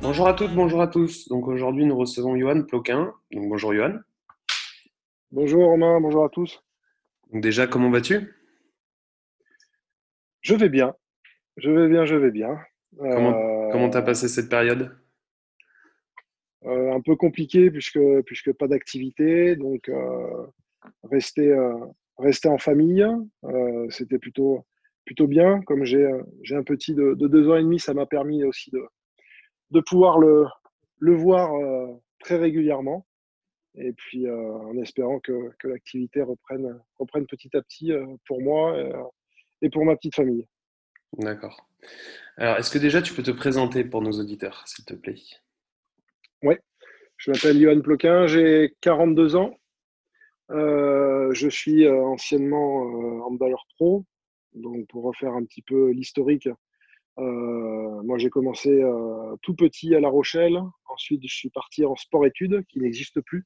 Bonjour à toutes, bonjour à tous. Donc aujourd'hui, nous recevons Johan Ploquin. Donc bonjour Johan. Bonjour Romain, bonjour à tous. Donc déjà, comment vas-tu? Je vais bien. Je vais bien, je vais bien. Comment tu as passé cette période? Euh, Un peu compliqué puisque, puisque pas d'activité. Donc euh, rester, euh, rester en famille, c'était plutôt, plutôt bien. Comme j'ai un petit de, de deux ans et demi, ça m'a permis aussi de, de pouvoir le, le voir euh, très régulièrement. Et puis euh, en espérant que, que l'activité reprenne, reprenne petit à petit euh, pour moi et, pour ma petite famille. D'accord. Alors, est-ce que déjà tu peux te présenter pour nos auditeurs, s'il te plaît? Oui, je m'appelle Johan Ploquin, j'ai 42 ans. je suis anciennement handballeur pro. Donc, pour refaire un petit peu l'historique, euh, moi, j'ai commencé euh, tout petit à La Rochelle. Ensuite, je suis parti en sport-études, qui n'existe plus.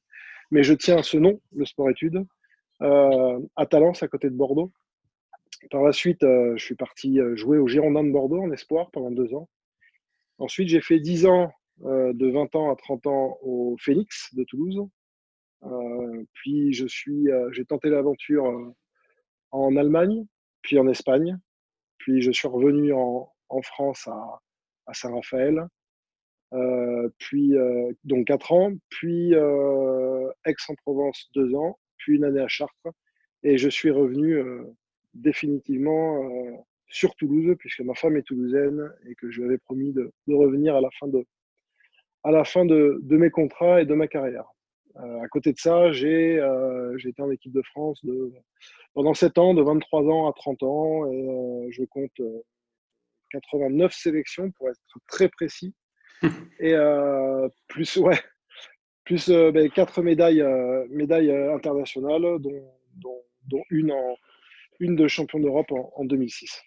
Mais je tiens à ce nom, le sport-études, euh, à Talence, à côté de Bordeaux. Par la suite, je suis parti jouer au Girondins de Bordeaux en espoir pendant deux ans. Ensuite, j'ai fait dix ans, de 20 ans à 30 ans, au Phoenix de Toulouse. puis, je suis, j'ai tenté l'aventure en Allemagne, puis en Espagne. Puis, je suis revenu en, en France à, Saint-Raphaël. Euh, puis euh, donc 4 ans, puis euh, Aix-en-Provence 2 ans, puis une année à Chartres. Et je suis revenu définitivement sur Toulouse, puisque ma femme est toulousaine et que je lui avais promis de, revenir à la fin de, à la fin de, mes contrats et de ma carrière. à côté de ça, j'ai été en équipe de France de, pendant 7 ans, de 23 ans à 30 ans, et je compte 89 sélections pour être très précis. Et euh, plus, ouais, plus euh, ben, quatre médailles, euh, médailles internationales, dont, dont, une, en, une de champion d'Europe en, 2006.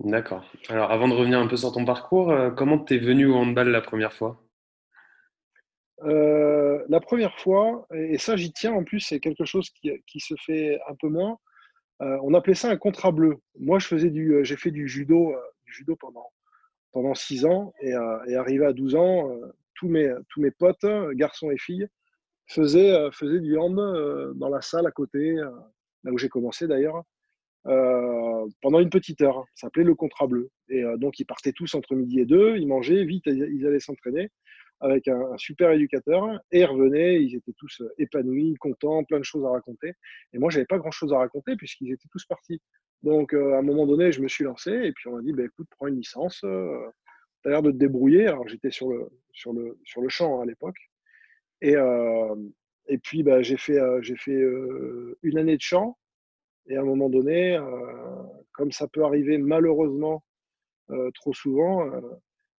D'accord. Alors, avant de revenir un peu sur ton parcours, comment tu es venu au handball la première fois? La première fois, et ça j'y tiens en plus, c'est quelque chose qui, qui, se fait un peu moins. On appelait ça un contrat bleu. Moi, je faisais du, j'ai fait du judo judo pendant, 6 ans et, euh, arrivé à 12 ans, euh, tous, mes, potes, garçons et filles, faisaient, euh, faisaient du hand dans la salle à côté, là où j'ai commencé d'ailleurs, pendant une petite heure. Ça s'appelait le contrat bleu. Et donc, ils partaient tous entre midi et deux, ils mangeaient, vite, ils allaient s'entraîner avec un, super éducateur et ils revenaient, ils étaient tous épanouis, contents, plein de choses à raconter. Et moi, j'avais pas grand chose à raconter puisqu'ils étaient tous partis. Donc, euh, à un moment donné, je me suis lancé et puis on m'a dit, bah, écoute, prends une licence, euh, tu as l'air de te débrouiller. Alors, j'étais sur le, sur, le, sur le champ hein, à l'époque. Et, euh, et puis, bah, j'ai fait, j'ai fait une année de chant. Et à un moment donné, comme ça peut arriver malheureusement trop souvent,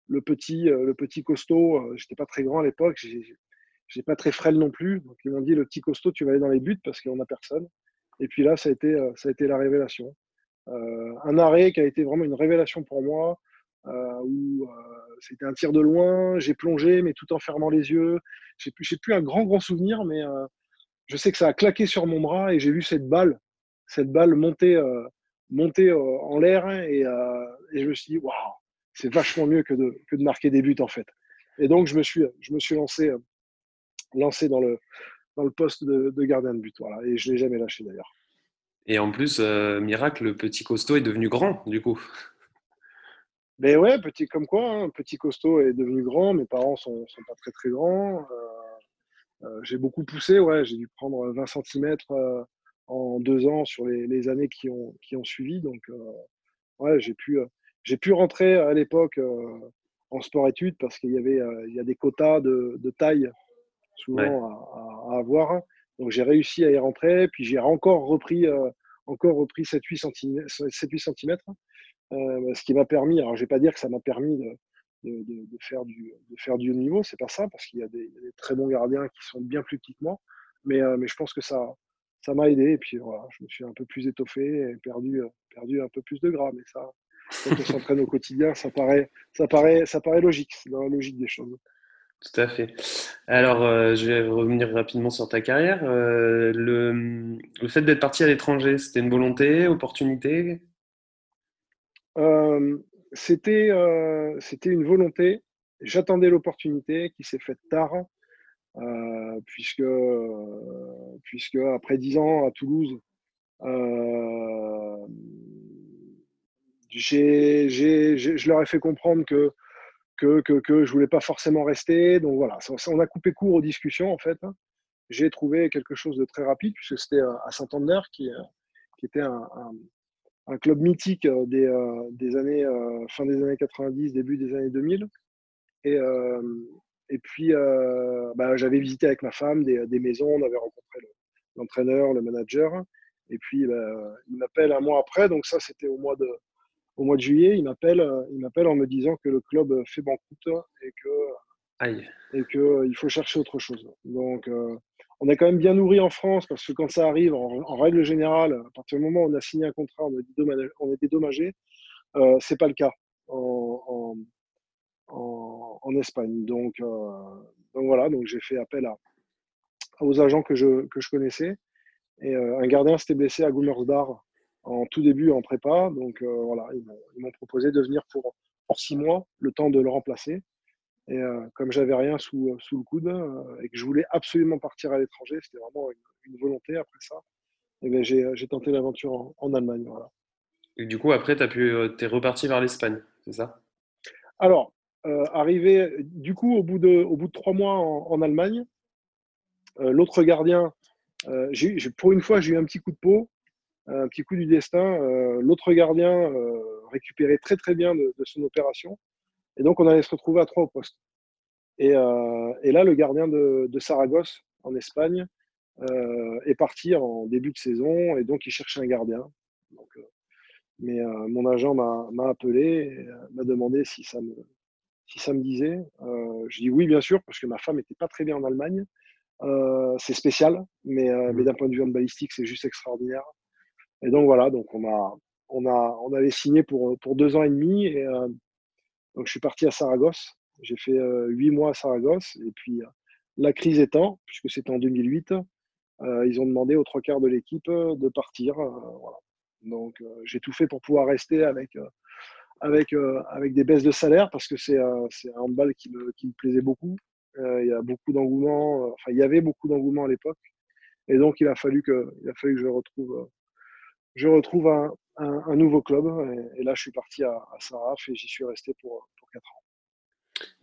le petit, le petit costaud, j'étais pas très grand à l'époque, j'ai pas très frêle non plus. Donc ils m'ont dit le petit costaud, tu vas aller dans les buts parce qu'on n'a personne. Et puis là, ça a été, ça a été la révélation. Euh, un arrêt qui a été vraiment une révélation pour moi, euh, où euh, c'était un tir de loin, j'ai plongé, mais tout en fermant les yeux. J'ai plus, plus un grand, grand souvenir, mais je sais que ça a claqué sur mon bras et j'ai vu cette balle, cette balle monter, monter en l'air et, et, je me suis dit, waouh, c'est vachement mieux que de, que de marquer des buts en fait. Et donc, je me suis, je me suis lancé, lancé dans, le, dans le poste de, de gardien de but. Voilà, et je ne l'ai jamais lâché d'ailleurs. Et en plus, euh, miracle, le petit costaud est devenu grand, du coup. Ben ouais, petit comme quoi, hein, petit costaud est devenu grand. Mes parents sont, sont pas très très grands. Euh, euh, j'ai beaucoup poussé, ouais, j'ai dû prendre 20 cm en deux ans sur les, années qui ont, qui ont suivi. Donc, ouais, j'ai pu, j'ai pu rentrer à l'époque en sport-études parce qu'il y avait il y a des quotas de, taille souvent à, avoir. Donc j'ai réussi à y rentrer, puis j'ai encore repris, euh, encore repris 7-8 cm, 7, 8 cm ce qui m'a permis, alors je vais pas dire que ça m'a permis de, de, faire, du, de faire du haut niveau. C'est pas ça, parce qu'il y, a des très bons gardiens qui sont bien plus petits que moi. Mais, mais je pense que ça ça m'a aidé. Et puis voilà, je me suis un peu plus étoffé et perdu, perdu un peu plus de gras. Mais ça, quand on s'entraîne au quotidien, ça paraît, ça, paraît, ça paraît logique. C'est dans la logique des choses. Tout à fait. Alors, je vais revenir rapidement sur ta carrière. le, le, fait d'être parti à l'étranger, c'était une volonté, opportunité? C'était, c'était une volonté. J'attendais l'opportunité qui s'est faite tard, puisque, puisque après dix ans à Toulouse, j'ai, je leur ai fait comprendre que que, que, je voulais pas forcément rester. Donc voilà, on a coupé court aux discussions en fait. J'ai trouvé quelque chose de très rapide puisque c'était à Saint-André qui, qui était un, club mythique euh, des, euh, des années, euh, fin des années 90, début des années 2000. Et, et puis, bah, j'avais visité avec ma femme des, des maisons, on avait rencontré l'entraîneur, le, manager. Et puis, bah, il m'appelle un mois après, donc ça, c'était au mois de, au mois de juillet. Il m'appelle, il m'appelle en me disant que le club fait banqueroute et que, Aïe. et que il faut chercher autre chose. Donc, on est quand même bien nourri en France parce que quand ça arrive, en, règle générale, à partir du moment où on a signé un contrat, on est dédommagé. On est dédommagé euh, c'est pas le cas en, Espagne. Donc, euh, donc, voilà, donc j'ai fait appel à, aux agents que je, que je connaissais. Et euh, un gardien s'était blessé à Gummersbach en tout début en prépa. Donc voilà, ils m'ont proposé de venir pour, pour six mois, le temps de le remplacer. Et euh, comme j'avais rien sous, euh, sous le coude euh, et que je voulais absolument partir à l'étranger, c'était vraiment une, volonté après ça. Et ben, j'ai tenté l'aventure en, Allemagne. Voilà. Et du coup, après, tu es reparti vers l'Espagne, c'est ça? Alors, arrivé, du coup, au bout de, au bout de trois mois en, Allemagne, l'autre gardien, pour une fois, j'ai eu un petit coup de peau, un petit coup du destin. l'autre gardien récupérait très très bien de, de son opération. Et donc, on allait se retrouver à trois au poste. Et, euh, et là, le gardien de, de Saragosse, en Espagne, euh, est parti en début de saison et donc il cherchait un gardien. Donc, euh, mais euh, mon agent m'a appelé, m'a demandé si ça me, si ça me disait. Euh, je dis oui, bien sûr, parce que ma femme n'était pas très bien en Allemagne. c'est spécial, mais, mais mmh. d'un point de vue balistique, c'est juste extraordinaire. Et donc voilà, donc on a, on a, on avait signé pour, pour deux ans et demi et, donc, je suis parti à Saragosse. J'ai fait euh, huit mois à Saragosse. Et puis, euh, la crise étant, puisque c'était en 2008, euh, ils ont demandé aux trois quarts de l'équipe de partir. Donc, j'ai tout fait pour pouvoir rester avec, avec, avec des baisses de salaire parce que c'est un handball qui me, qui me plaisait beaucoup. il y a beaucoup d'engouement. enfin, il y avait beaucoup d'engouement à l'époque. Et donc, il a fallu que, il a fallu que je retrouve, je retrouve un, un, nouveau club. Et, là, je suis parti à, à Saraf et j'y suis resté pour, pour 4 ans.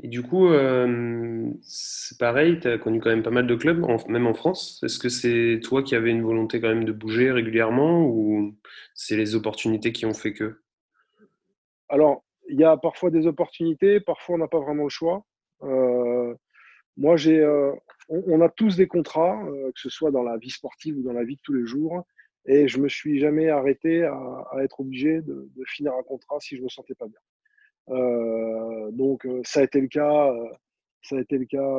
Et du coup, euh, c'est pareil, tu as connu quand même pas mal de clubs, même en France. Est-ce que c'est toi qui avais une volonté quand même de bouger régulièrement ou c'est les opportunités qui ont fait que? Alors, il y a parfois des opportunités, parfois on n'a pas vraiment le choix. Euh, moi, j'ai, euh, on, a tous des contrats, que ce soit dans la vie sportive ou dans la vie de tous les jours. Et je me suis jamais arrêté à, être obligé de, finir un contrat si je me sentais pas bien. Euh, donc euh, ça a été le cas, euh, ça a été le cas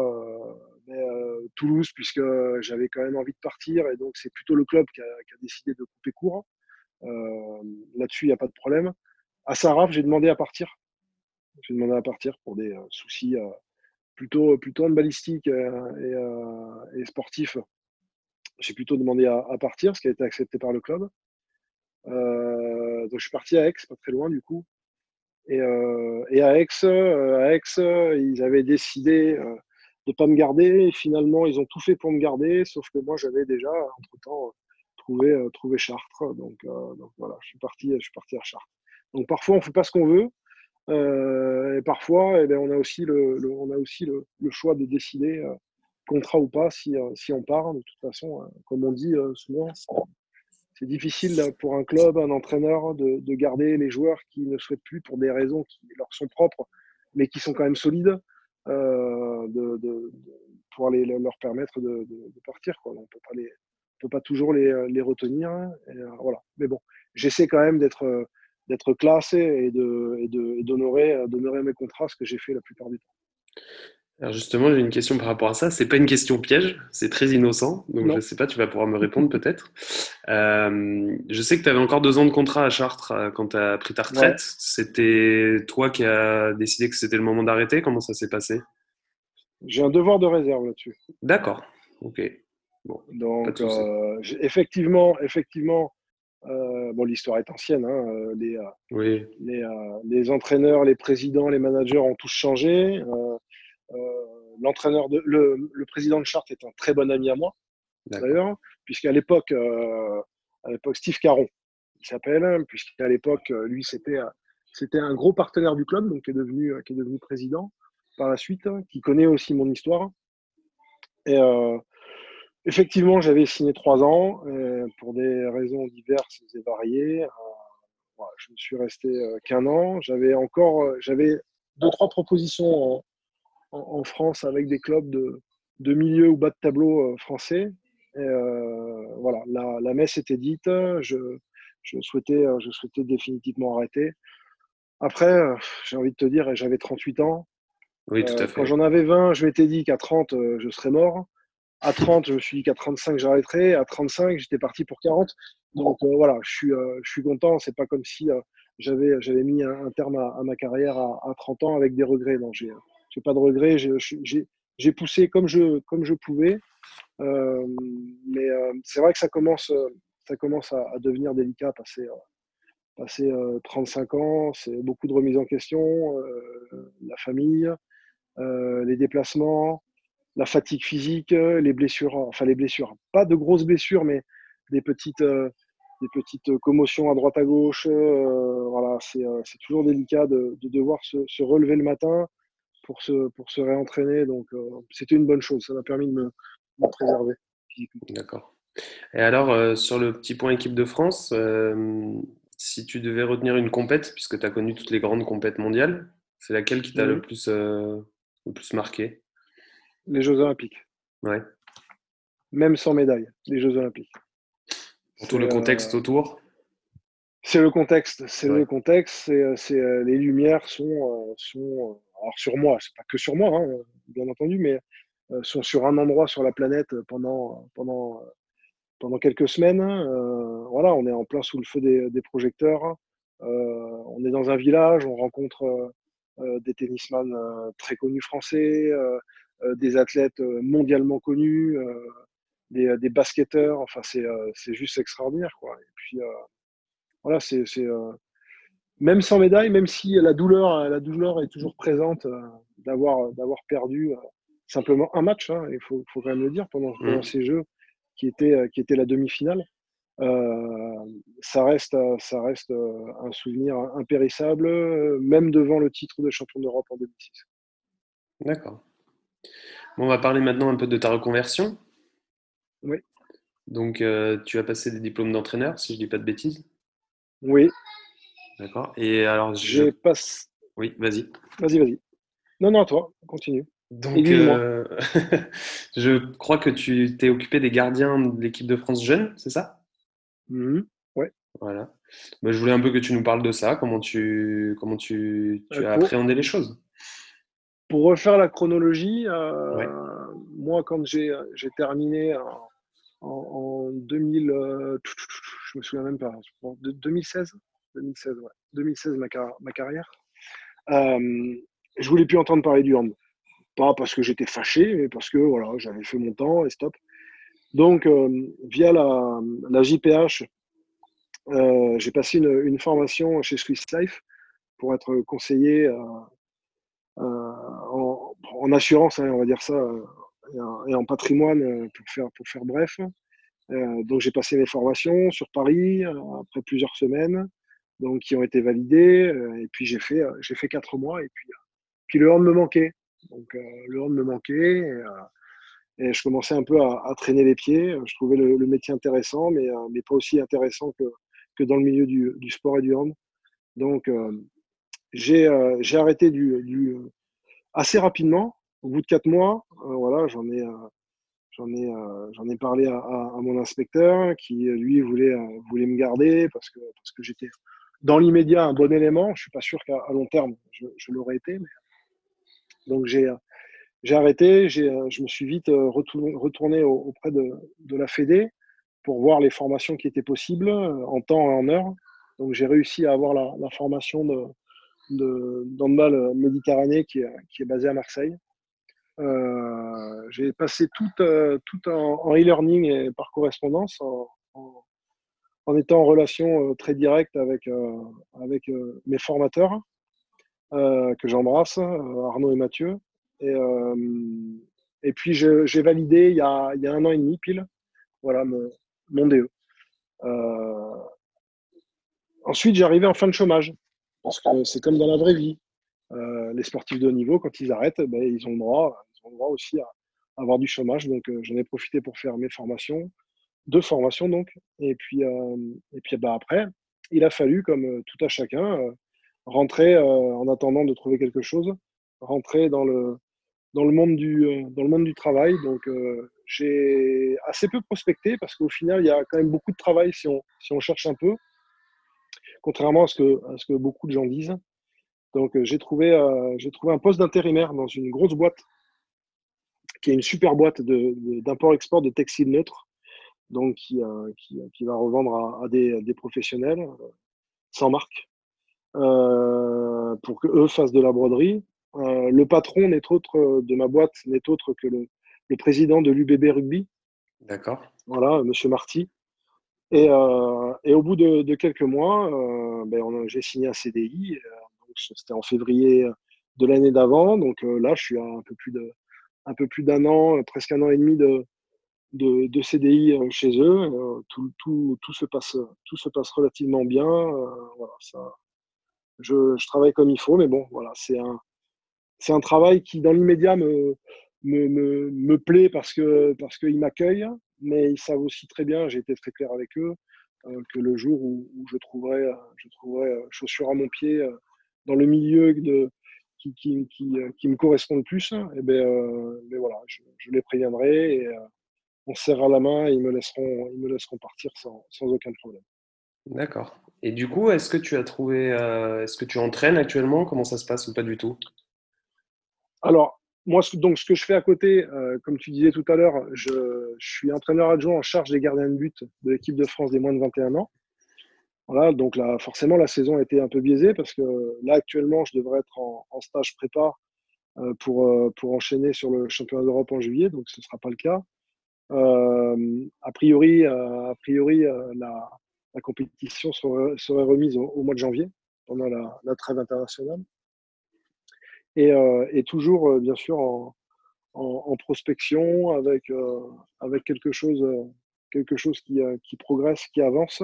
Toulouse puisque j'avais quand même envie de partir et donc c'est plutôt le club qui a, décidé de couper court. Là-dessus il n'y a pas de problème. À Saraf j'ai demandé à partir. J'ai demandé à partir pour des soucis plutôt plutôt balistique et, et sportifs j'ai plutôt demandé à, partir, ce qui a été accepté par le club. Euh, donc je suis parti à Aix, pas très loin du coup. Et, euh, à Aix, euh, à Aix, ils avaient décidé de ne pas me garder. Et finalement, ils ont tout fait pour me garder, sauf que moi, j'avais déjà, entre-temps, trouvé, trouvé Chartres. Donc, voilà, je suis, parti, je suis parti à Chartres. Donc parfois, on ne fait pas ce qu'on veut. et parfois, eh bien, on a aussi le choix de décider contrat ou pas, si, euh, on part. De toute façon, euh, comme on dit euh, souvent, c'est difficile pour un club, un entraîneur de, de, garder les joueurs qui ne souhaitent plus pour des raisons qui leur sont propres, mais qui sont quand même solides, euh, de, de, leur permettre de, partir. On ne peut pas, toujours les, retenir. Mais bon, j'essaie quand même d'être d'être classe et d'honorer mes contrats, ce que j'ai fait la plupart du temps. Alors justement, j'ai une question par rapport à ça. C'est pas une question piège, c'est très innocent. Donc je ne sais pas, tu vas pouvoir me répondre peut-être. Euh, je sais que tu avais encore deux ans de contrat à Chartres euh, quand tu as pris ta retraite. C'était toi qui as décidé que c'était le moment d'arrêter. Comment ça s'est passé? J'ai un devoir de réserve là-dessus. D'accord. Ok. Bon, Donc euh, effectivement, effectivement, bon, l'histoire est ancienne. Hein, les, oui. les, les, entraîneurs, les présidents, les managers ont tous changé. Euh, l'entraîneur, de, le, le, président de Chartres est un très bon ami à moi, d'ailleurs, puisqu'à l'époque, euh, à l'époque, Steve Caron, il s'appelle, puisqu'à l'époque, euh, lui, c'était, c'était un gros partenaire du club, donc qui est devenu, qui est devenu président par la suite, qui connaît aussi mon histoire. Et euh, effectivement, j'avais signé trois ans pour des raisons diverses et variées. Je ne suis resté qu'un an. J'avais encore, j'avais deux trois propositions en, France avec des clubs de, de, milieu ou bas de tableau euh, français. Et, euh, voilà, la, la, messe était dite. Je, je, souhaitais, je souhaitais définitivement arrêter. Après, j'ai envie de te dire, j'avais 38 ans. Oui, tout à fait. Quand j'en avais 20, je m'étais dit qu'à 30, je serais mort. À 30, je me suis dit qu'à 35, j'arrêterais. À 35, j'étais parti pour 40. Donc voilà, je suis, je suis content. C'est pas comme si j'avais, j'avais mis un, terme à, ma carrière à, à, 30 ans avec des regrets. J'ai, pas de regrets. J'ai poussé comme je, comme je pouvais. Euh, mais euh, c'est vrai que ça commence, ça commence à, devenir délicat passer, passer 35 ans. C'est beaucoup de remises en question, euh, la famille, les déplacements, la fatigue physique, les blessures, enfin les blessures, pas de grosses blessures, mais des petites, des petites commotions à droite à gauche. voilà, c'est toujours délicat de, de devoir se, relever le matin, pour se, pour se réentraîner. Donc, euh, c'était une bonne chose. Ça m'a permis de me, préserver D'accord. Et alors, euh, sur le petit point équipe de France, euh, si tu devais retenir une compète, puisque tu as connu toutes les grandes compètes mondiales, c'est laquelle qui t'a le, plus, le plus marqué? Les Jeux Olympiques. Ouais. Même sans médaille, les Jeux Olympiques. Pour tout le contexte autour? C'est le contexte. C'est le contexte. C'est, les lumières sont, sont alors sur moi, c'est pas que sur moi, hein, bien entendu, mais euh, sont sur un endroit sur la planète pendant, pendant, pendant quelques semaines. Euh, voilà, on est en plein sous le feu des, projecteurs. Euh, on est dans un village, on rencontre des tennisman très connus français, des athlètes mondialement connus, des, des basketteurs. Enfin, c'est juste extraordinaire, quoi. Et puis, voilà, c'est même sans médaille, même si la douleur, la douleur est toujours présente euh, d'avoir d'avoir perdu euh, simplement un match, hein, il faut, faut, quand même le dire, pendant, pendant mm. ces Jeux qui étaient, euh, qui était la demi-finale. ça reste, ça reste un souvenir impérissable, même devant le titre de champion d'Europe en 2006. D'accord. Bon, on va parler maintenant un peu de ta reconversion. Oui. Donc, tu as passé des diplômes d'entraîneur, si je ne dis pas de bêtises. Oui, D'accord. Et alors, je passe. Oui, vas-y. Vas-y, vas-y. Non, non, toi, continue. Donc, euh, je crois que tu t'es occupé des gardiens de l'équipe de France jeune, c'est ça? Mmh Ouais. Voilà. Bah, je voulais un peu que tu nous parles de ça, comment tu, comment tu, tu as appréhendé les choses. Pour refaire la chronologie, euh, moi, quand j'ai terminé en, en, 2000, euh, je me souviens même pas, 2016, 2016, ouais. 2016 ma, carrière. Euh, je voulais plus entendre parler du hand. Pas parce que j'étais fâché, mais parce que voilà, j'avais fait mon temps et stop. Donc, euh, via la, JPH, euh, j'ai passé une, formation chez Swiss Life pour être conseiller euh, en, en, assurance, hein, on va dire ça, et en, patrimoine, pour faire, pour faire bref. donc, j'ai passé mes formations sur Paris après plusieurs semaines donc qui ont été validés. Euh, et puis j'ai fait, euh, j'ai fait quatre mois et puis, euh, puis le hand me manquait. Donc le hand me manquait et, je commençais un peu à, traîner les pieds. Je trouvais le, métier intéressant, mais, mais pas aussi intéressant que, que dans le milieu du, du sport et du hand. Donc j'ai arrêté du, assez rapidement. Au bout de quatre mois, voilà, j'en ai, j'en ai, ai parlé à, à, mon inspecteur qui lui voulait, voulait me garder parce que, parce que j'étais dans l'immédiat un bon élément. Je ne suis pas sûr qu'à long terme, je, l'aurais été. Donc j'ai j'ai arrêté, je me suis vite retourné, retourné auprès de, la Fédé pour voir les formations qui étaient possibles en temps et en heure. Donc j'ai réussi à avoir la, formation de, de Méditerranée qui est, basée à Marseille. Euh, j'ai passé tout, euh, tout en e-learning et par correspondance, étant en relation euh, très directe avec, avec mes formateurs, que j'embrasse, Arnaud et Mathieu. Et, puis j'ai validé il y, a, un an et demi pile, voilà mon, DE. ensuite, j'ai arrivé en fin de chômage, parce que c'est comme dans la vraie vie. Euh, les sportifs de haut niveau, quand ils arrêtent, ben, ils, ont le droit, aussi à avoir du chômage. Donc, euh, j'en ai profité pour faire mes formations, deux formations donc. Et puis, euh, et puis bah, après, il a fallu, comme tout à chacun, rentrer en attendant de trouver quelque chose, rentrer dans le, dans le, monde, du, dans le monde du travail. Donc, j'ai assez peu prospecté parce qu'au final, il y a quand même beaucoup de travail si on, si on cherche un peu, contrairement à ce que, à ce que beaucoup de gens disent. Donc euh, j'ai trouvé, euh, j'ai trouvé un poste d'intérimaire dans une grosse boîte qui est une super boîte d'import-export de, textiles neutres, donc qui, euh, qui, va revendre à, des, professionnels sans marque pour qu'eux fassent de la broderie. le patron n'est autre de ma boîte n'est autre que le, président de l'UBB Rugby. D'accord. Voilà, Monsieur Marty. Et, et, au bout de, quelques mois, ben, j'ai signé un CDI c'était en février de l'année d'avant. Donc euh, là, je suis à un peu plus de un peu plus d'un an, presque un an et demi de, de, CDI euh, chez eux. Euh, tout, tout, tout, se passe, tout se passe relativement bien. voilà, ça, je, je, travaille comme il faut, mais bon, voilà, c'est un, un travail qui, dans l'immédiat, me, me, me, me, plaît parce que parce qu'ils m'accueillent, mais ils savent aussi très bien, j'ai été très clair avec eux, que le jour où, je trouverai, je trouverai chaussures à mon pied dans le milieu de, qui, qui, qui, euh, qui, me correspond le plus, et eh ben, euh, ben voilà, je, les préviendrai euh, on serra la main et ils me laisseront, ils me laisseront partir sans, sans aucun problème. D'accord. Et du coup, est-ce que tu as trouvé, est-ce que tu entraînes actuellement? Comment ça se passe ou pas du tout? Alors, moi, donc, ce que je fais à côté, comme tu disais tout à l'heure, je, je, suis entraîneur adjoint en charge des gardiens de but de l'équipe de France des moins de 21 ans. Voilà, donc là, forcément, la saison a été un peu biaisée parce que là, actuellement, je devrais être en, stage prépa euh, pour, euh, pour enchaîner sur le championnat d'Europe en juillet, donc ce ne sera pas le cas. Euh, a priori, a priori la, la, compétition serait, serait remise au, mois de janvier, pendant la, la trêve internationale. Et, et toujours, bien sûr, en, en, en prospection avec, avec quelque chose, quelque chose qui, qui progresse, qui avance.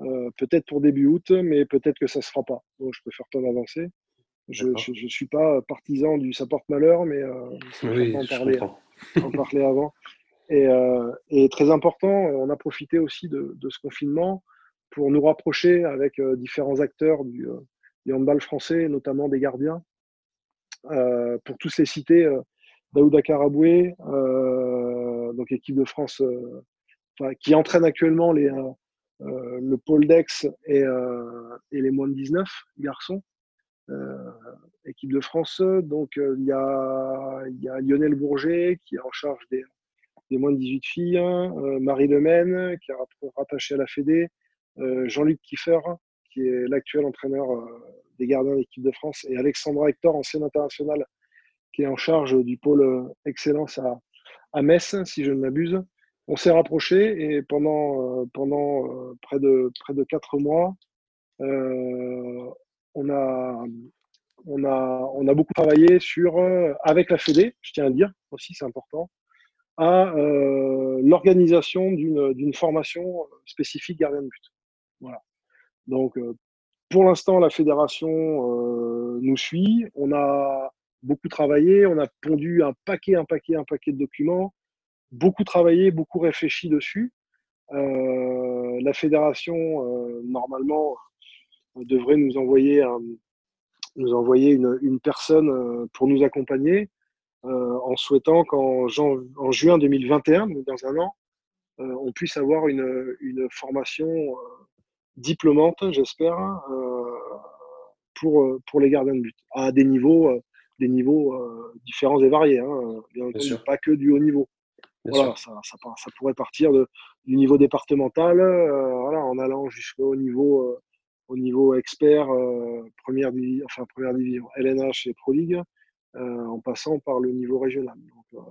Euh, peut-être pour début août, mais peut-être que ça ne se fera pas. Donc, je préfère pas m'avancer. Je ne suis pas partisan du ça porte malheur, mais euh, oui, en, parler, en parler avant. Et, euh, et, très important, on a profité aussi de, de, ce confinement pour nous rapprocher avec euh, différents acteurs du, euh, du, handball français, notamment des gardiens. pour tous les citer, Daouda Karaboué, donc équipe de France, qui entraîne actuellement les, euh, le pôle d'Aix et, euh, et, les moins de 19 garçons, euh, équipe de France. Donc il y, y a Lionel Bourget qui est en charge des, des moins de 18 filles, Marie Lemaine qui est rattachée à la Fédé, Jean-Luc Kiefer qui est l'actuel entraîneur des gardiens de l'équipe de France, et Alexandra Hector, ancienne internationale, qui est en charge du pôle excellence à, à Metz, si je ne m'abuse. On s'est rapproché et pendant, euh, pendant euh, près, de, près de quatre mois, euh, on, a, on, a, on a beaucoup travaillé sur, avec la Fédé, je tiens à dire aussi, c'est important, à l'organisation d'une formation spécifique gardien de but. Voilà. Donc, pour l'instant, la fédération nous suit. On a beaucoup travaillé, on a pondu un paquet, un paquet, un paquet de documents beaucoup travaillé, beaucoup réfléchi dessus. Euh, la fédération, euh, normalement, devrait nous envoyer, nous envoyer une, une, personne euh, pour nous accompagner en souhaitant qu'en en juin 2021, donc dans un an, on puisse avoir une, une formation diplômante, j'espère, pour, pour les gardiens de but, à des niveaux, des niveaux différents et variés. Hein, bien, pas que du haut niveau. voilà, ça, ça, ça, pourrait partir de, du niveau départemental, voilà, en allant jusqu'au niveau au niveau expert, première, division, enfin, première division, LNH et Pro League, en passant par le niveau régional. Donc,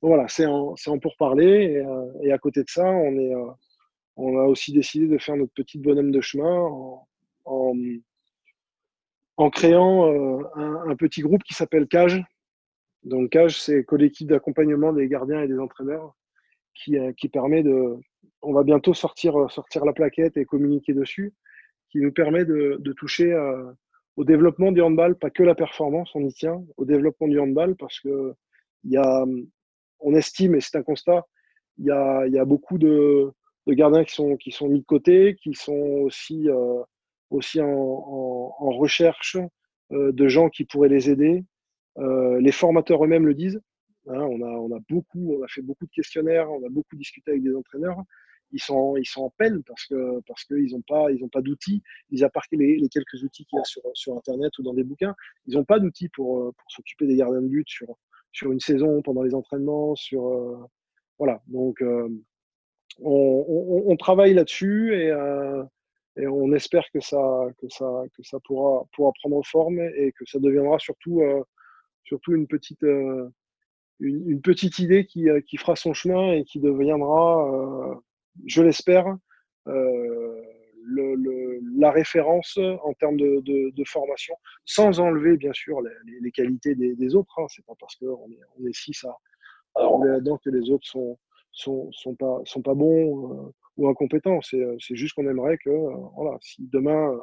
voilà, c'est en, en pourparler. Et, et, à côté de ça, on, a aussi décidé de faire notre petite bonhomme de chemin en, créant un, petit groupe qui s'appelle CAGE. Donc CAGE, c'est collectif d'accompagnement des gardiens et des entraîneurs qui, permet de... On va bientôt sortir, la plaquette et communiquer dessus qui nous permet de, toucher euh, au développement du handball, pas que la performance, on y tient, au développement du handball, parce que y a, on estime, et c'est un constat, il y a, y a, beaucoup de, gardiens qui sont, qui sont mis de côté, qui sont aussi, euh, aussi en, recherche euh, de gens qui pourraient les aider. les formateurs eux-mêmes le disent. Hein, on, a, on, a beaucoup, on a fait beaucoup de questionnaires, on a beaucoup discuté avec des entraîneurs ils sont, ils sont en peine parce que parce qu'ils n'ont pas, ils ont pas d'outils. Ils part les, les quelques outils qu'il y a sur, sur Internet ou dans des bouquins, ils n'ont pas d'outils pour, euh, pour s'occuper des gardiens de but sur, sur une saison, pendant les entraînements, sur euh, voilà. Donc euh, on, travaille là-dessus et, et on espère que ça que ça que ça pourra pourra prendre forme et que ça deviendra surtout surtout une petite une, petite idée qui, qui fera son chemin et qui deviendra je l'espère, euh, la référence en termes de, formation, sans enlever bien sûr les, qualités des, autres. Hein. C'est pas parce qu'on est, on est six à, à là-dedans que les autres sont, sont, pas, sont pas bons euh, ou incompétents. C'est, c'est juste qu'on aimerait que, euh, voilà, si demain,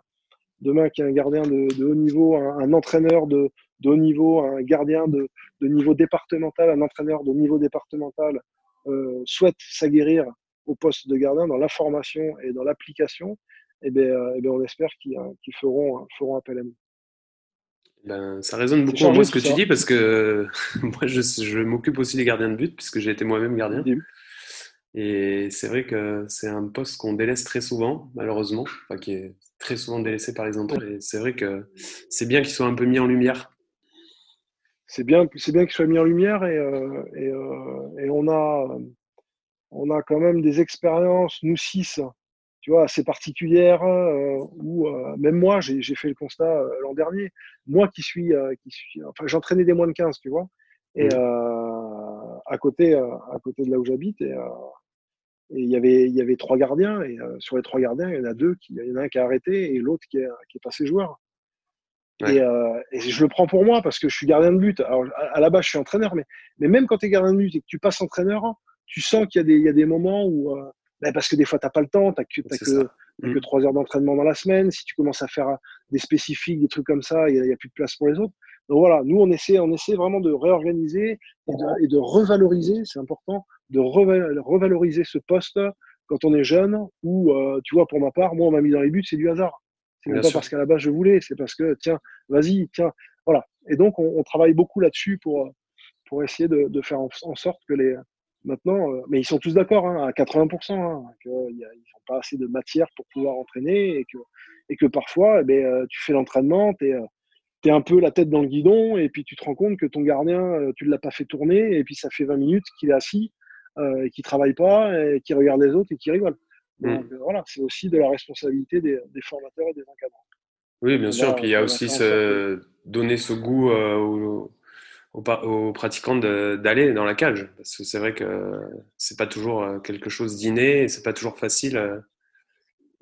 demain qu'il y a un gardien de, haut niveau, un, entraîneur de, haut niveau, un gardien de, de niveau départemental, un entraîneur de niveau départemental euh, souhaite s'aguerrir au poste de gardien, dans la formation et dans l'application, et eh bien, euh, eh bien, on espère qu'ils euh, feront, feront appel à nous. Ben, ça résonne beaucoup en moi ce que tu dis parce que moi je, je m'occupe aussi des gardiens de but puisque j'ai été moi-même gardien. Et c'est vrai que c'est un poste qu'on délaisse très souvent, malheureusement, enfin, qui est très souvent délaissé par les entraîneurs. Et c'est vrai que c'est bien qu'il soit un peu mis en lumière. C'est bien, c'est bien qu'il soit mis en lumière et, euh, et, et, on a, on a quand même des expériences, nous six, tu vois, assez particulières, euh, où euh, même moi, j'ai fait le constat euh, l'an dernier, moi qui suis, qui suis enfin, j'entraînais des moins de 15, tu vois, et mmh. à côté, à côté de là où j'habite, et il y avait il y avait trois gardiens et sur les trois gardiens il y en a deux qui il y en a un qui a arrêté et l'autre qui est qui est passé joueur. Et, et, je le prends pour moi parce que je suis gardien de but. Alors à, la base je suis entraîneur mais mais même quand tu es gardien de but et que tu passes entraîneur tu sens qu'il y, y, a des moments où, euh, ben parce que des fois, tu n'as pas le temps, tu n'as que, que, que 3 mm. heures d'entraînement dans la semaine. Si tu commences à faire des spécifiques, des trucs comme ça, il n'y a, plus de place pour les autres. Donc voilà, nous, on essaie, on essaie vraiment de réorganiser et de, et de revaloriser, c'est important, de revaloriser ce poste quand on est jeune, ou, euh, tu vois, pour ma part, moi, on m'a mis dans les buts, c'est du hasard. C'est pas parce qu'à la base, je voulais, c'est parce que, tiens, vas-y, tiens, voilà. Et donc, on, on travaille beaucoup là-dessus pour, pour essayer de, de faire en, en, sorte que les, Maintenant, euh, mais ils sont tous d'accord hein, à 80%, hein, qu'ils n'ont pas assez de matière pour pouvoir entraîner et que, et que parfois, eh ben, euh, tu fais l'entraînement, tu es, es, un peu la tête dans le guidon et puis tu te rends compte que ton gardien, euh, tu ne l'as pas fait tourner et puis ça fait 20 minutes qu'il est assis euh, et qu'il ne travaille pas et qu'il regarde les autres et qu'il rigole. Mmh. Donc voilà, c'est aussi de la responsabilité des, des, formateurs et des encadrants. Oui, bien sûr. Puis il y a aussi ce, donner ce goût euh, aux, pratiquants d'aller dans la cage. Parce que c'est vrai que c'est pas toujours euh, quelque chose d'inné c'est pas toujours facile euh,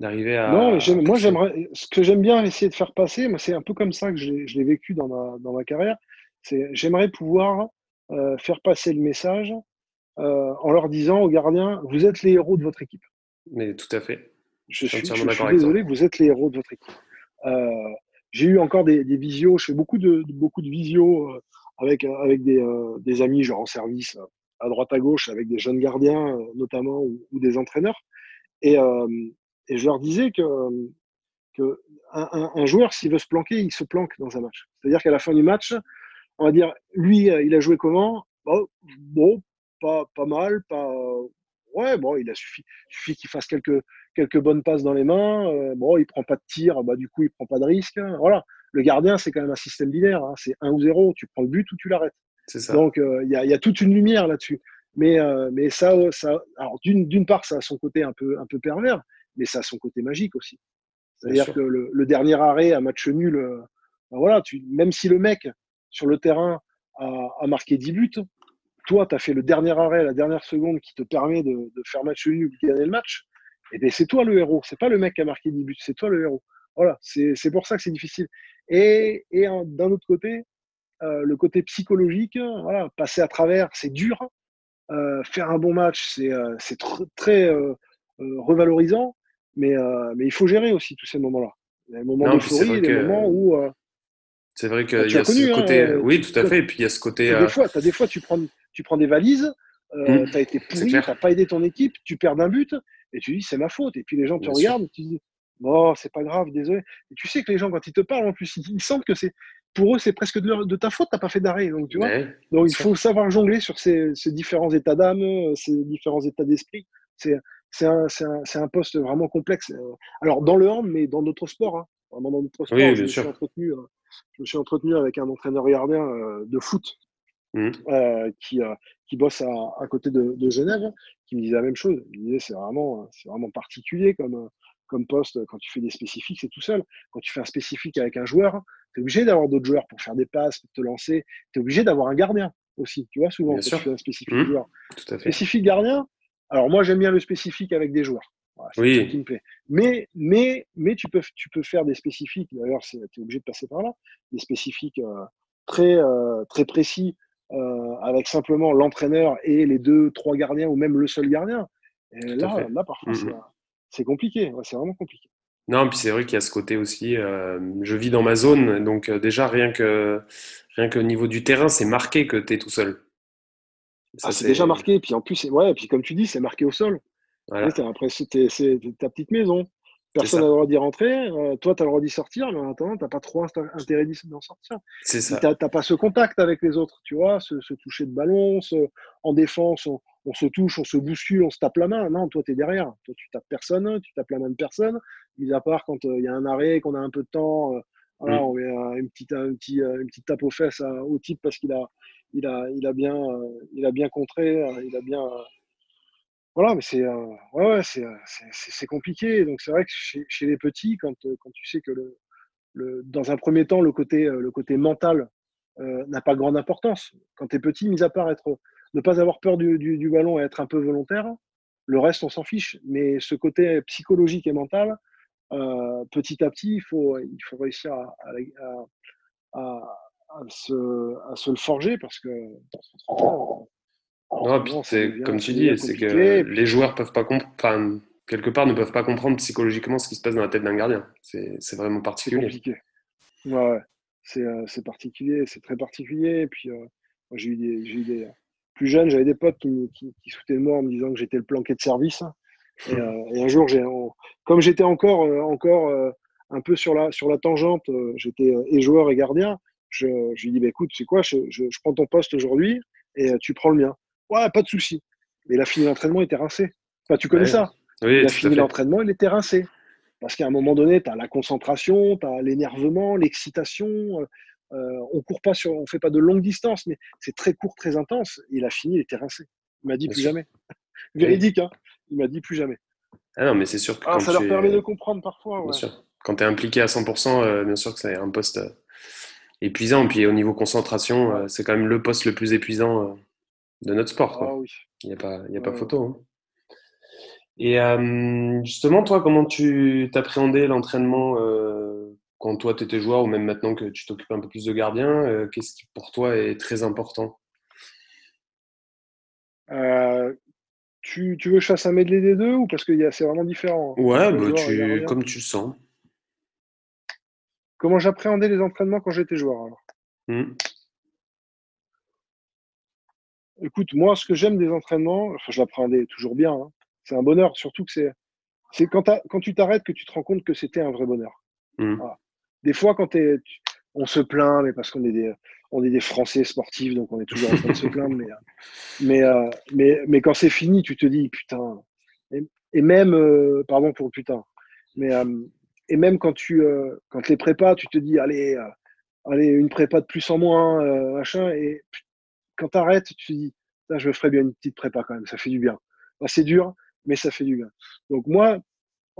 d'arriver à. Non, moi j'aimerais. Ce que j'aime bien essayer de faire passer, c'est un peu comme ça que je l'ai vécu dans ma, dans ma carrière. C'est j'aimerais pouvoir euh, faire passer le message en leur disant aux gardiens vous êtes les héros de votre équipe. Mais tout à fait. Je suis, je, suis désolé, vous êtes les héros de votre équipe. J'ai eu encore des, des visios, je fais beaucoup de, beaucoup de visios avec, avec des, euh, des, amis, genre en service, euh, à droite à gauche, avec des jeunes gardiens euh, notamment ou, des entraîneurs. Et, et, je leur disais que, que un, joueur, s'il veut se planquer, il se planque dans un match. C'est-à-dire qu'à la fin du match, on va dire, lui, il a joué comment? Oh, Bon, pas, pas mal, pas, Ouais, bon, il a suffi, suffit qu'il fasse quelques, quelques bonnes passes dans les mains. Euh, bon, il prend pas de tir, bah, du coup, il prend pas de risque. Voilà. Le gardien, c'est quand même un système binaire. Hein. C'est 1 ou 0. Tu prends le but ou tu l'arrêtes. Ça. Donc, euh, il y, a, y, a, toute une lumière là-dessus. Mais, euh, mais ça, ça alors d'une part, ça a son côté un peu, un peu pervers, mais ça a son côté magique aussi. C'est-à-dire que le, le, dernier arrêt à match nul, ben voilà, tu, même si le mec sur le terrain a, a marqué 10 buts, toi, tu as fait le dernier arrêt, la dernière seconde qui te permet de, de faire match nul, de gagner le match, et eh bien c'est toi le héros. C'est pas le mec qui a marqué 10 buts, c'est toi le héros. Voilà, c'est pour ça que c'est difficile. Et, et d'un autre côté, euh, le côté psychologique, voilà, passer à travers, c'est dur. Euh, faire un bon match, c'est euh, tr très revalorisant, mais, mais il faut gérer aussi tous ces moments-là. Les moments d'euphorie, les moments où c'est vrai qu'il y a ce côté. Hein, oui, tout à fait. Et puis il y a ce côté. Des fois, as des fois tu, prends, tu prends des valises, mmh. tu as été pourri, tu n'as pas aidé ton équipe, tu perds d'un but, et tu dis c'est ma faute. Et puis les gens te regardent, et tu dis bon, c'est pas grave, désolé. Et tu sais que les gens, quand ils te parlent, en plus, ils, sentent que c'est pour eux, c'est presque de, de, ta faute, tu n'as pas fait d'arrêt. Donc, tu vois donc il faut savoir jongler sur ces, ces différents états d'âme, ces différents états d'esprit. C'est c'est un, un, un, poste vraiment complexe. Alors, dans le hand, mais dans d'autres sports. Hein. Vraiment dans d'autres sports, oui, je, me suis entretenu, je me suis entretenu avec un entraîneur gardien de foot Mmh. Euh, qui, euh, qui bosse à, à côté de, de, Genève, qui me disait la même chose. Il me disait c'est vraiment, c'est vraiment particulier comme, comme poste quand tu fais des spécifiques, c'est tout seul. Quand tu fais un spécifique avec un joueur, tu es obligé d'avoir d'autres joueurs pour faire des passes, pour te lancer. Tu es obligé d'avoir un gardien aussi, tu vois, souvent quand tu fais un spécifique mmh. joueur. Tout à fait. Spécifique gardien, alors moi j'aime bien le spécifique avec des joueurs. Voilà, oui. qui me plaît. Mais, mais, mais tu, peux, tu peux faire des spécifiques, d'ailleurs tu es obligé de passer par là, des spécifiques euh, très, euh, très précis euh, avec simplement l'entraîneur et les deux, trois gardiens ou même le seul gardien. Et là, là, parfois, mmh c'est compliqué. c'est vraiment compliqué. Non, puis c'est vrai qu'il y a ce côté aussi. Euh, je vis dans ma zone, donc euh, déjà rien que rien qu'au niveau du terrain, c'est marqué que tu es tout seul. Ah, c'est déjà marqué. Et puis en plus, ouais, puis comme tu dis, c'est marqué au sol. Voilà. Après, c'est ta petite maison. Personne n'a le droit d'y rentrer. Euh, toi, tu as le droit d'y sortir, mais en attendant, tu n'as pas trop intérêt d'en sortir. C'est ça. Tu n'as pas ce contact avec les autres, tu vois, ce, toucher de ballon, en défense, on, se touche, on se bouscule, on se tape la main. Non, toi, tu es derrière. Toi, tu tapes personne, tu tapes la main de personne, mis à part quand euh, il y a un arrêt, qu'on a un peu de temps. Euh, voilà, mm. on met une, petite, un petit, une petite tape aux fesses au type parce qu'il a, il a, il a, bien, il a bien contré, il a bien voilà, mais c'est euh, ouais, ouais, c'est, euh, c'est, compliqué. Donc c'est vrai que chez, chez, les petits, quand, euh, quand tu sais que le, le, dans un premier temps, le côté, le côté mental euh, n'a pas grande importance. Quand tu es petit, mis à part être, ne pas avoir peur du, du, du, ballon et être un peu volontaire, le reste, on s'en fiche. Mais ce côté psychologique et mental, euh, petit à petit, il faut, il faut réussir à, à, à, à se, à se le forger parce que non, puis c'est comme tu dis, c'est que les joueurs peuvent pas comprendre, quelque part ne peuvent pas comprendre psychologiquement ce qui se passe dans la tête d'un gardien. C'est vraiment particulier. C'est compliqué. Ouais, euh, c'est particulier, c'est très particulier. Et puis, euh, j'ai eu des, eu des plus jeunes, j'avais des potes qui, qui, qui sautaient de moi en me disant que j'étais le planqué de service. Et, euh, et un jour, j'ai, comme j'étais encore, encore un peu sur la, sur la tangente, j'étais et joueur et gardien. Je, je lui dis, bah, écoute, c'est quoi, je, je, je prends ton poste aujourd'hui et tu prends le mien. Ouais, pas de souci. Mais il a fini l'entraînement, il était rincé. Enfin, tu connais ça oui, Il a fini l'entraînement, il était rincé. Parce qu'à un moment donné, tu as la concentration, tu as l'énervement, l'excitation. Euh, euh, on court pas sur, on fait pas de longue distance, mais c'est très court, très intense. il a fini, il était rincé. Il m'a dit plus jamais. Véridique, hein il m'a dit plus jamais. Ah non, mais c'est sûr que ah, ça leur permet de comprendre parfois. Bien sûr. Quand tu es impliqué à 100%, euh, bien sûr que c'est un poste épuisant. Puis au niveau concentration, c'est quand même le poste le plus épuisant de notre sport. Ah il n'y a pas, il y a pas photo. Hein. Et euh, justement, toi, comment tu t'appréhendais l'entraînement euh, quand toi tu étais joueur ou même maintenant que tu t'occupes un peu plus de gardien euh, Qu'est-ce qui pour toi est très important? Tu, tu, veux que je fasse un medley des deux ou parce que c'est vraiment différent hein? Ouais, bah, tu, comme tu le sens. Comment j'appréhendais les entraînements quand j'étais joueur alors? Mmh. Écoute, moi, ce que j'aime des entraînements, enfin, je l'appréhendais toujours bien. Hein. C'est un bonheur, surtout que c'est, c'est quand, quand tu t'arrêtes que tu te rends compte que c'était un vrai bonheur. Mmh. Des fois, quand on se plaint, mais parce qu'on est des, on est des Français sportifs, donc on est toujours en train de se plaindre. Mais, mais, mais, mais, quand c'est fini, tu te dis, putain. Et, même, pardon pour putain, mais et même quand tu quand les prépas, tu te dis, allez, allez, une prépa de plus en moins, machin, et quand tu arrêtes, tu te dis, je me ferais bien une petite prépa quand même, ça fait du bien. c'est dur, mais ça fait du bien. Donc moi,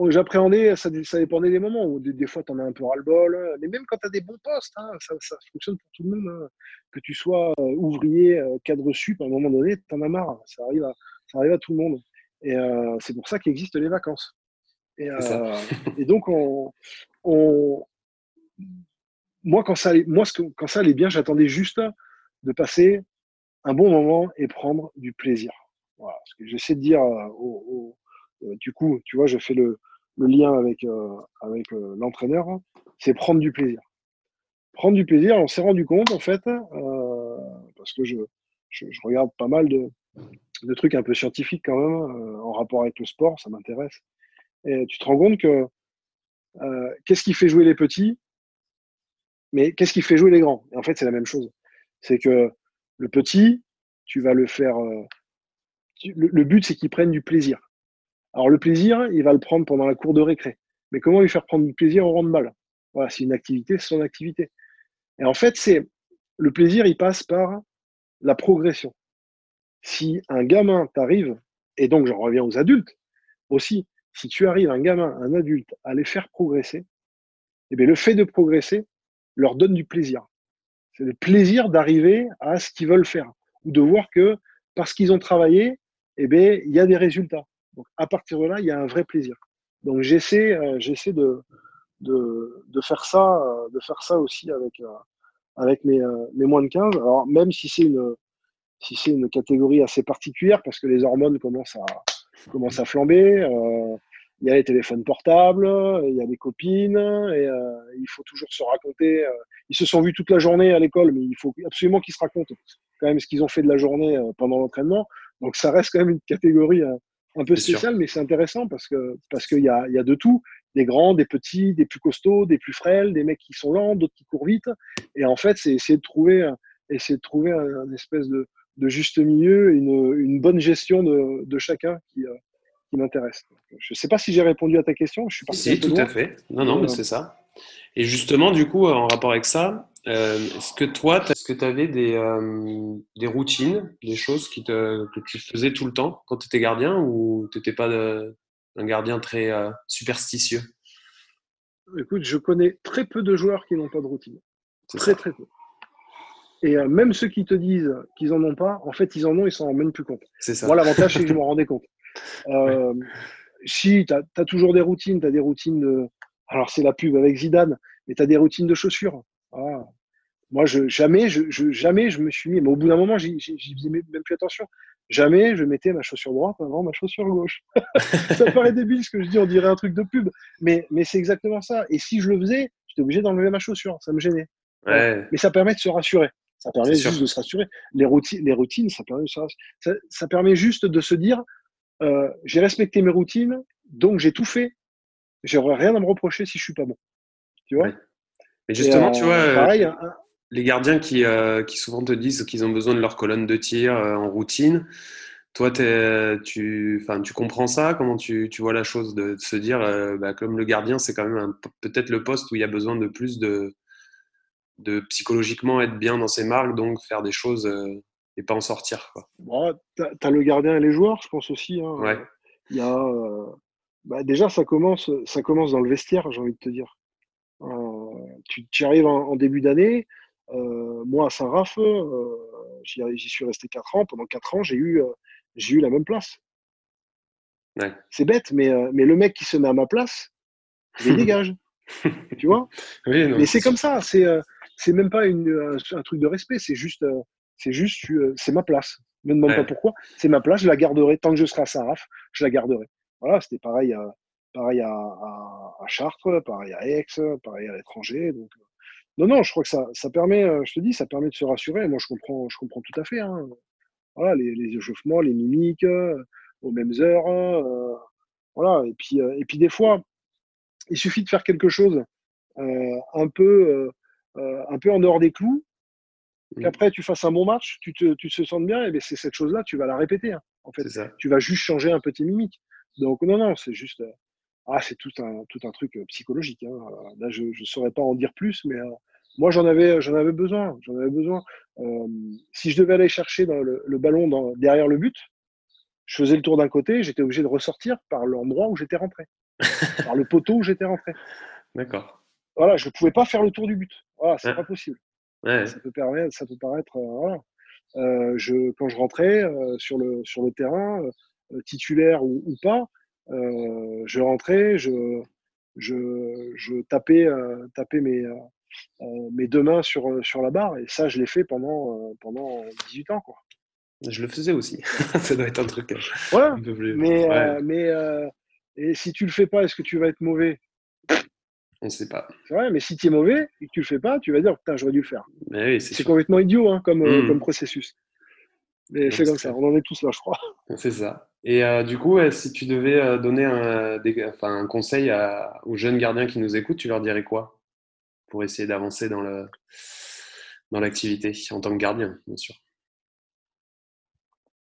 j'appréhendais, ça, ça, dépendait des moments où des, fois tu en as un peu ras-le-bol, mais même quand tu as des bons postes, hein, ça, fonctionne pour tout le monde. Hein. Que tu sois euh, ouvrier, euh, cadre sup, à un moment donné, tu en as marre. Ça arrive à, ça arrive à tout le monde. Et euh, c'est pour ça qu'existent les vacances. Et, et donc, on, on, moi, quand ça, moi, quand ça allait bien, j'attendais juste de passer un bon moment et prendre du plaisir. Voilà, ce que j'essaie de dire au, du coup, tu vois, je fais le, le lien avec, avec l'entraîneur, c'est prendre du plaisir prendre du plaisir. On s'est rendu compte, en fait, euh, parce que je, je, regarde pas mal de, de, trucs un peu scientifiques quand même, euh, en rapport avec le sport, ça m'intéresse. Et tu te rends compte que euh, qu'est-ce qui fait jouer les petits, mais qu'est-ce qui fait jouer les grands? Et en fait, c'est la même chose. C'est que le petit, tu vas le faire. le, but, c'est qu'il prenne du plaisir. Alors, le plaisir, il va le prendre pendant la cour de récré. Mais comment lui faire prendre du plaisir au handball Voilà, c'est une activité, c'est son activité. Et en fait, c'est le plaisir, il passe par la progression. Si un gamin t'arrive, et donc j'en reviens aux adultes aussi, si tu arrives un gamin, un adulte, à les faire progresser, eh bien, le fait de progresser leur donne du plaisir. C'est le plaisir d'arriver à ce qu'ils veulent faire, ou de voir que parce qu'ils ont travaillé, eh bien, il y a des résultats. Donc à partir de là, il y a un vrai plaisir. Donc j'essaie, euh, j'essaie de, de, de, faire ça, euh, de faire ça aussi avec, euh, avec mes, mes moins de 15. Alors, même si c'est une, si c'est une catégorie assez particulière, parce que les hormones commencent à, commencent à flamber, il y a les téléphones portables, il y a des copines, et il faut toujours se raconter. ils se sont vus toute la journée à l'école, mais il faut absolument qu'ils se racontent quand même ce qu'ils ont fait de la journée pendant l'entraînement. Donc ça reste quand même une catégorie un peu spéciale, mais c'est intéressant parce que parce qu'il y a, y a de tout des grands, des petits, des plus costauds, des plus frêles, des mecs qui sont lents, d'autres qui courent vite. Et en fait, c'est essayer de trouver, essayer de trouver un, espèce de, juste milieu, une, une bonne gestion de, de chacun qui, euh, qui m'intéresse. Je ne sais pas si j'ai répondu à ta question. Je suis parti si, tout à fait. Non, non, mais euh, c'est ça. Et justement, du coup, en rapport avec ça, euh, est-ce que toi, est-ce que tu avais des, des routines, des choses qui te, que tu faisais tout le temps quand tu étais gardien ou tu n'étais pas de, un gardien très euh, superstitieux? Écoute, je connais très peu de joueurs qui n'ont pas de routine. Très, très peu. Et euh, même ceux qui te disent qu'ils n'en ont pas, en fait, ils en ont, ils s'en rendent même plus compte. C'est ça. Moi, l'avantage, c'est que je m'en rendais compte. Euh, si, tu as, toujours des routines, tu as des routines de. Alors, c'est la pub avec Zidane, mais tu as des routines de chaussures. Moi, je, jamais, je, jamais je me suis mis, mais au bout d'un moment, j'y faisais même plus attention. Jamais je mettais ma chaussure droite avant ma chaussure gauche. ça paraît débile ce que je dis, on dirait un truc de pub, mais, mais c'est exactement ça. Et si je le faisais, j'étais obligé d'enlever ma chaussure, ça me gênait. Mais ça permet de se rassurer. Ça permet juste de se rassurer. Les routines, les routines ça, permet ça, ça, permet juste de se dire euh, j'ai respecté mes routines, donc j'ai tout fait. J'aurais rien à me reprocher si je suis pas bon. Tu vois? Mais justement, tu vois. Euh, les gardiens qui, euh, qui souvent te disent qu'ils ont besoin de leur colonne de tir euh, en routine. Toi, tu, tu comprends ça? Comment tu, tu, vois la chose de, se dire, euh, bah, comme le gardien, c'est quand même peut-être le poste où il y a besoin de plus de, de psychologiquement être bien dans ses marques, donc faire des choses et pas en sortir. Quoi. tu as, le gardien et les joueurs, je pense aussi. Hein. Ouais. Il y a, bah, déjà, ça commence, ça commence dans le vestiaire, j'ai envie de te dire. tu, tu arrives en début d'année, euh, moi, à Saint-Raph, euh, j'y suis resté 4 ans. Pendant 4 ans, j'ai eu, euh, j'ai eu la même place. C'est bête, mais, mais le mec qui se met à ma place, il dégage. tu vois? Mais c'est comme ça. C'est c'est même pas une, un, truc de respect. C'est juste, c'est juste, c'est ma place. Ne me demande pas pourquoi. C'est ma place. Je la garderai tant que je serai à Saint-Raph. Je la garderai. Voilà, c'était pareil, pareil à, à, à, Chartres, pareil à Aix, pareil à l'étranger. Donc, non, non, je crois que ça, ça permet, euh, je te dis, ça permet de se rassurer. Moi, je comprends, je comprends tout à fait. Hein. Voilà, les, les, échauffements, les mimiques, euh, aux mêmes heures. Euh, voilà, et puis, et puis des fois, il suffit de faire quelque chose un peu, un peu en dehors des clous. mmh. qu'après tu fasses un bon match, tu te, tu te sens bien, et bien c'est cette chose-là, tu vas la répéter. Hein, en fait, tu vas juste changer un petit mimique. Donc non, non, c'est juste, ah, c'est tout un, tout un truc euh, psychologique. Hein. Là, je ne saurais pas en dire plus, mais euh, moi j'en avais, j'en avais besoin. J'en avais besoin. si je devais aller chercher dans le, ballon dans, derrière le but, je faisais le tour d'un côté, j'étais obligé de ressortir par l'endroit où j'étais rentré, par le poteau où j'étais rentré. D'accord. Voilà, je ne pouvais pas faire le tour du but. Voilà, c'est pas possible. Ça peut paraître, ça peut paraître euh, je, quand je rentrais euh, sur, le, sur le terrain, titulaire ou, pas, je rentrais, je, je, je tapais, tapais mes, mes deux mains sur, sur la barre. Et ça, je l'ai fait pendant, pendant 18 ans. Quoi. Je le faisais aussi. ça doit être un truc ouais, un peu plus. Mais, mais et si tu le fais pas, est-ce que tu vas être mauvais? On ne sait pas. C'est vrai, mais si tu es mauvais et que tu le fais pas, tu vas dire putain, j'aurais dû le faire. c'est complètement idiot hein, comme, euh, hmm. comme processus. Mais c'est comme ça, on en est tous là, je crois. C'est ça. Et euh, du coup, si tu devais euh, donner un, un conseil aux jeunes gardiens qui nous écoutent, tu leur dirais quoi? Pour essayer d'avancer dans le dans l'activité en tant que gardien, bien sûr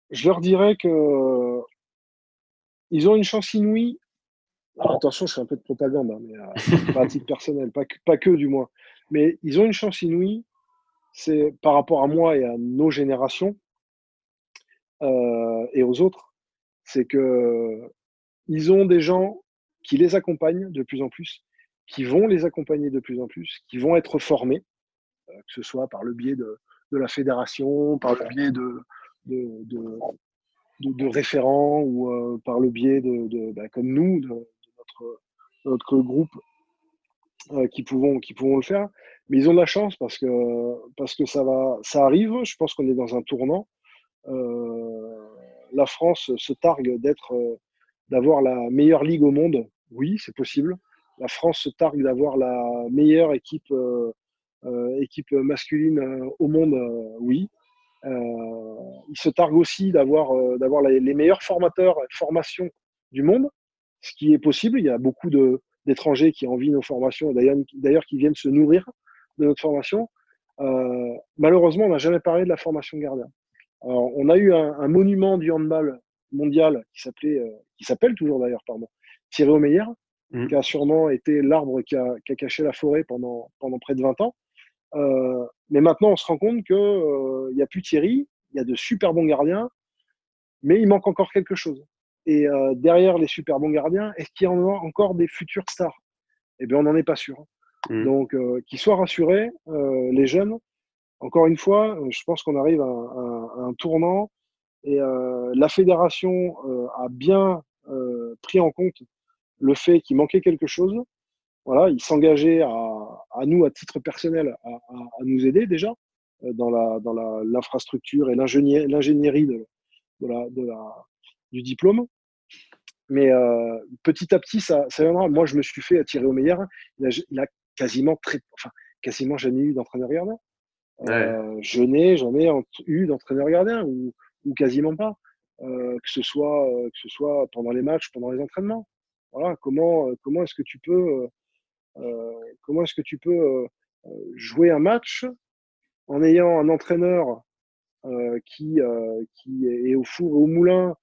Je leur dirais que ils ont une chance inouïe attention, je fais un peu de propagande, hein, mais euh, pas à titre personnel, pas que, pas que du moins. Mais ils ont une chance inouïe, c'est par rapport à moi et à nos générations euh, et aux autres, c'est que ils ont des gens qui les accompagnent de plus en plus, qui vont les accompagner de plus en plus, qui vont être formés, euh, que ce soit par le biais de, la fédération, par le biais de, de, référents ou euh, par le biais de, bah, comme nous, de, notre, groupe qui, pouvons, qui pouvons le faire. Mais ils ont de la chance parce que, parce que ça, va, ça arrive. Je pense qu'on est dans un tournant. Euh, la France se targue d'être, euh, d'avoir la meilleure ligue au monde. Oui, c'est possible. La France se targue d'avoir la meilleure équipe, équipe masculine au monde. oui. ils se targuent aussi d'avoir, d'avoir les meilleurs formateurs, formations du monde ce qui est possible. Il y a beaucoup d'étrangers qui envient nos formations, d'ailleurs qui viennent se nourrir de notre formation. Euh, malheureusement, on n'a jamais parlé de la formation gardien. Alors, on a eu un, monument du handball mondial qui s'appelait, euh, qui s'appelle toujours d'ailleurs, pardon, Thierry Omeyer, mmh. qui a sûrement été l'arbre qui a, caché la forêt pendant, pendant près de 20 ans. Euh, mais maintenant, on se rend compte qu'il n'y a plus Thierry, il y a de super bons gardiens, mais il manque encore quelque chose. Et euh, derrière les super bons gardiens, est-ce qu'il y en a encore des futurs stars? Eh bien, on n'en est pas sûr. Mmh. Donc, euh, qu'ils soient rassurés, euh, les jeunes. Encore une fois, je pense qu'on arrive à, un tournant et la fédération a bien pris en compte le fait qu'il manquait quelque chose. Voilà, il s'engageait à, nous, à titre personnel, à, nous aider déjà dans la dans l'infrastructure et l'ingénierie de, la, du diplôme. Mais euh, petit à petit, ça, ça, viendra. Moi, je me suis fait attirer au meilleur. Il a, quasiment très, enfin, quasiment jamais eu d'entraîneur gardien. Euh, je n'ai jamais eu d'entraîneur gardien ou, ou, quasiment pas. Euh, que ce soit que ce soit pendant les matchs, pendant les entraînements. Voilà. Comment comment est-ce que tu peux comment est-ce que tu peux jouer un match en ayant un entraîneur qui, qui est au four et au moulin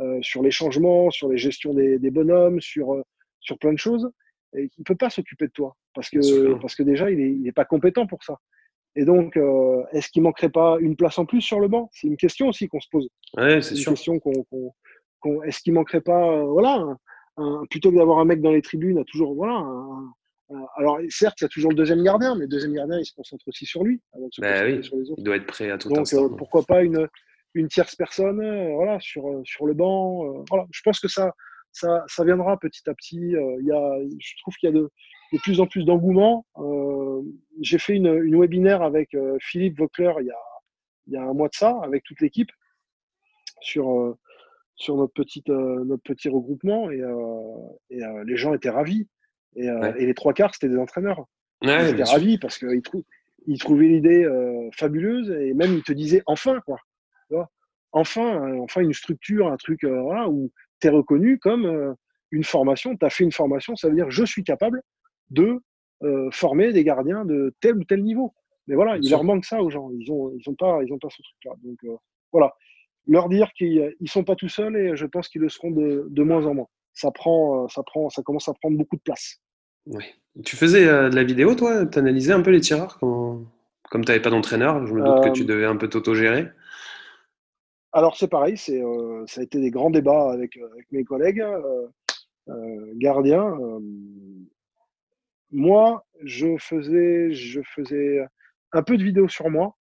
euh, sur les changements, sur les gestions des, bonhommes, sur, euh, sur plein de choses. Et il ne peut pas s'occuper de toi parce que, parce que déjà, il n'est pas compétent pour ça. Et donc, euh, est-ce qu'il manquerait pas une place en plus sur le banc? C'est une question aussi qu'on se pose. Ouais, c'est sûr. Question qu'on, est-ce qu'il manquerait pas, voilà, plutôt que d'avoir un mec dans les tribunes, à toujours, voilà. alors certes, il y a toujours le deuxième gardien, mais le deuxième gardien, il se concentre aussi sur lui bah oui, Il doit être prêt à tout donc, pourquoi pas une, une tierce personne euh, voilà, sur, euh, sur le banc. Euh, voilà. Je pense que ça, ça, ça viendra petit à petit. Il y a, je trouve qu'il y a de, de, plus en plus d'engouement. J'ai fait une, une, webinaire avec Philippe Vaucler il y, a, il y a un mois de ça, avec toute l'équipe, sur, sur notre, petite, notre petit regroupement. Et, et les gens étaient ravis. Et, et les trois quarts, c'était des entraîneurs. ils étaient ravis parce qu'ils ils trouvaient l'idée fabuleuse et même ils te disaient enfin quoi enfin, euh, enfin une structure, un truc euh, où tu es reconnu comme euh, une formation, tu as fait une formation, ça veut dire je suis capable de former des gardiens de tel ou tel niveau. Mais voilà, il leur manque ça aux gens. Ils ont, ils ont pas, ils ont pas ce truc-là. Donc voilà, leur dire qu'ils ne sont pas tout seuls et je pense qu'ils le seront de, de, moins en moins. Ça prend, ça prend, ça commence à prendre beaucoup de place. Oui. Tu faisais de la vidéo, toi? Tu analysais un peu les tireurs? Comme tu n'avais pas d'entraîneur, je me doute que tu devais un peu t'auto-gérer. Alors c'est pareil, c'est, ça a été des grands débats avec, avec mes collègues gardiens. Moi, je faisais, je faisais un peu de vidéos sur moi,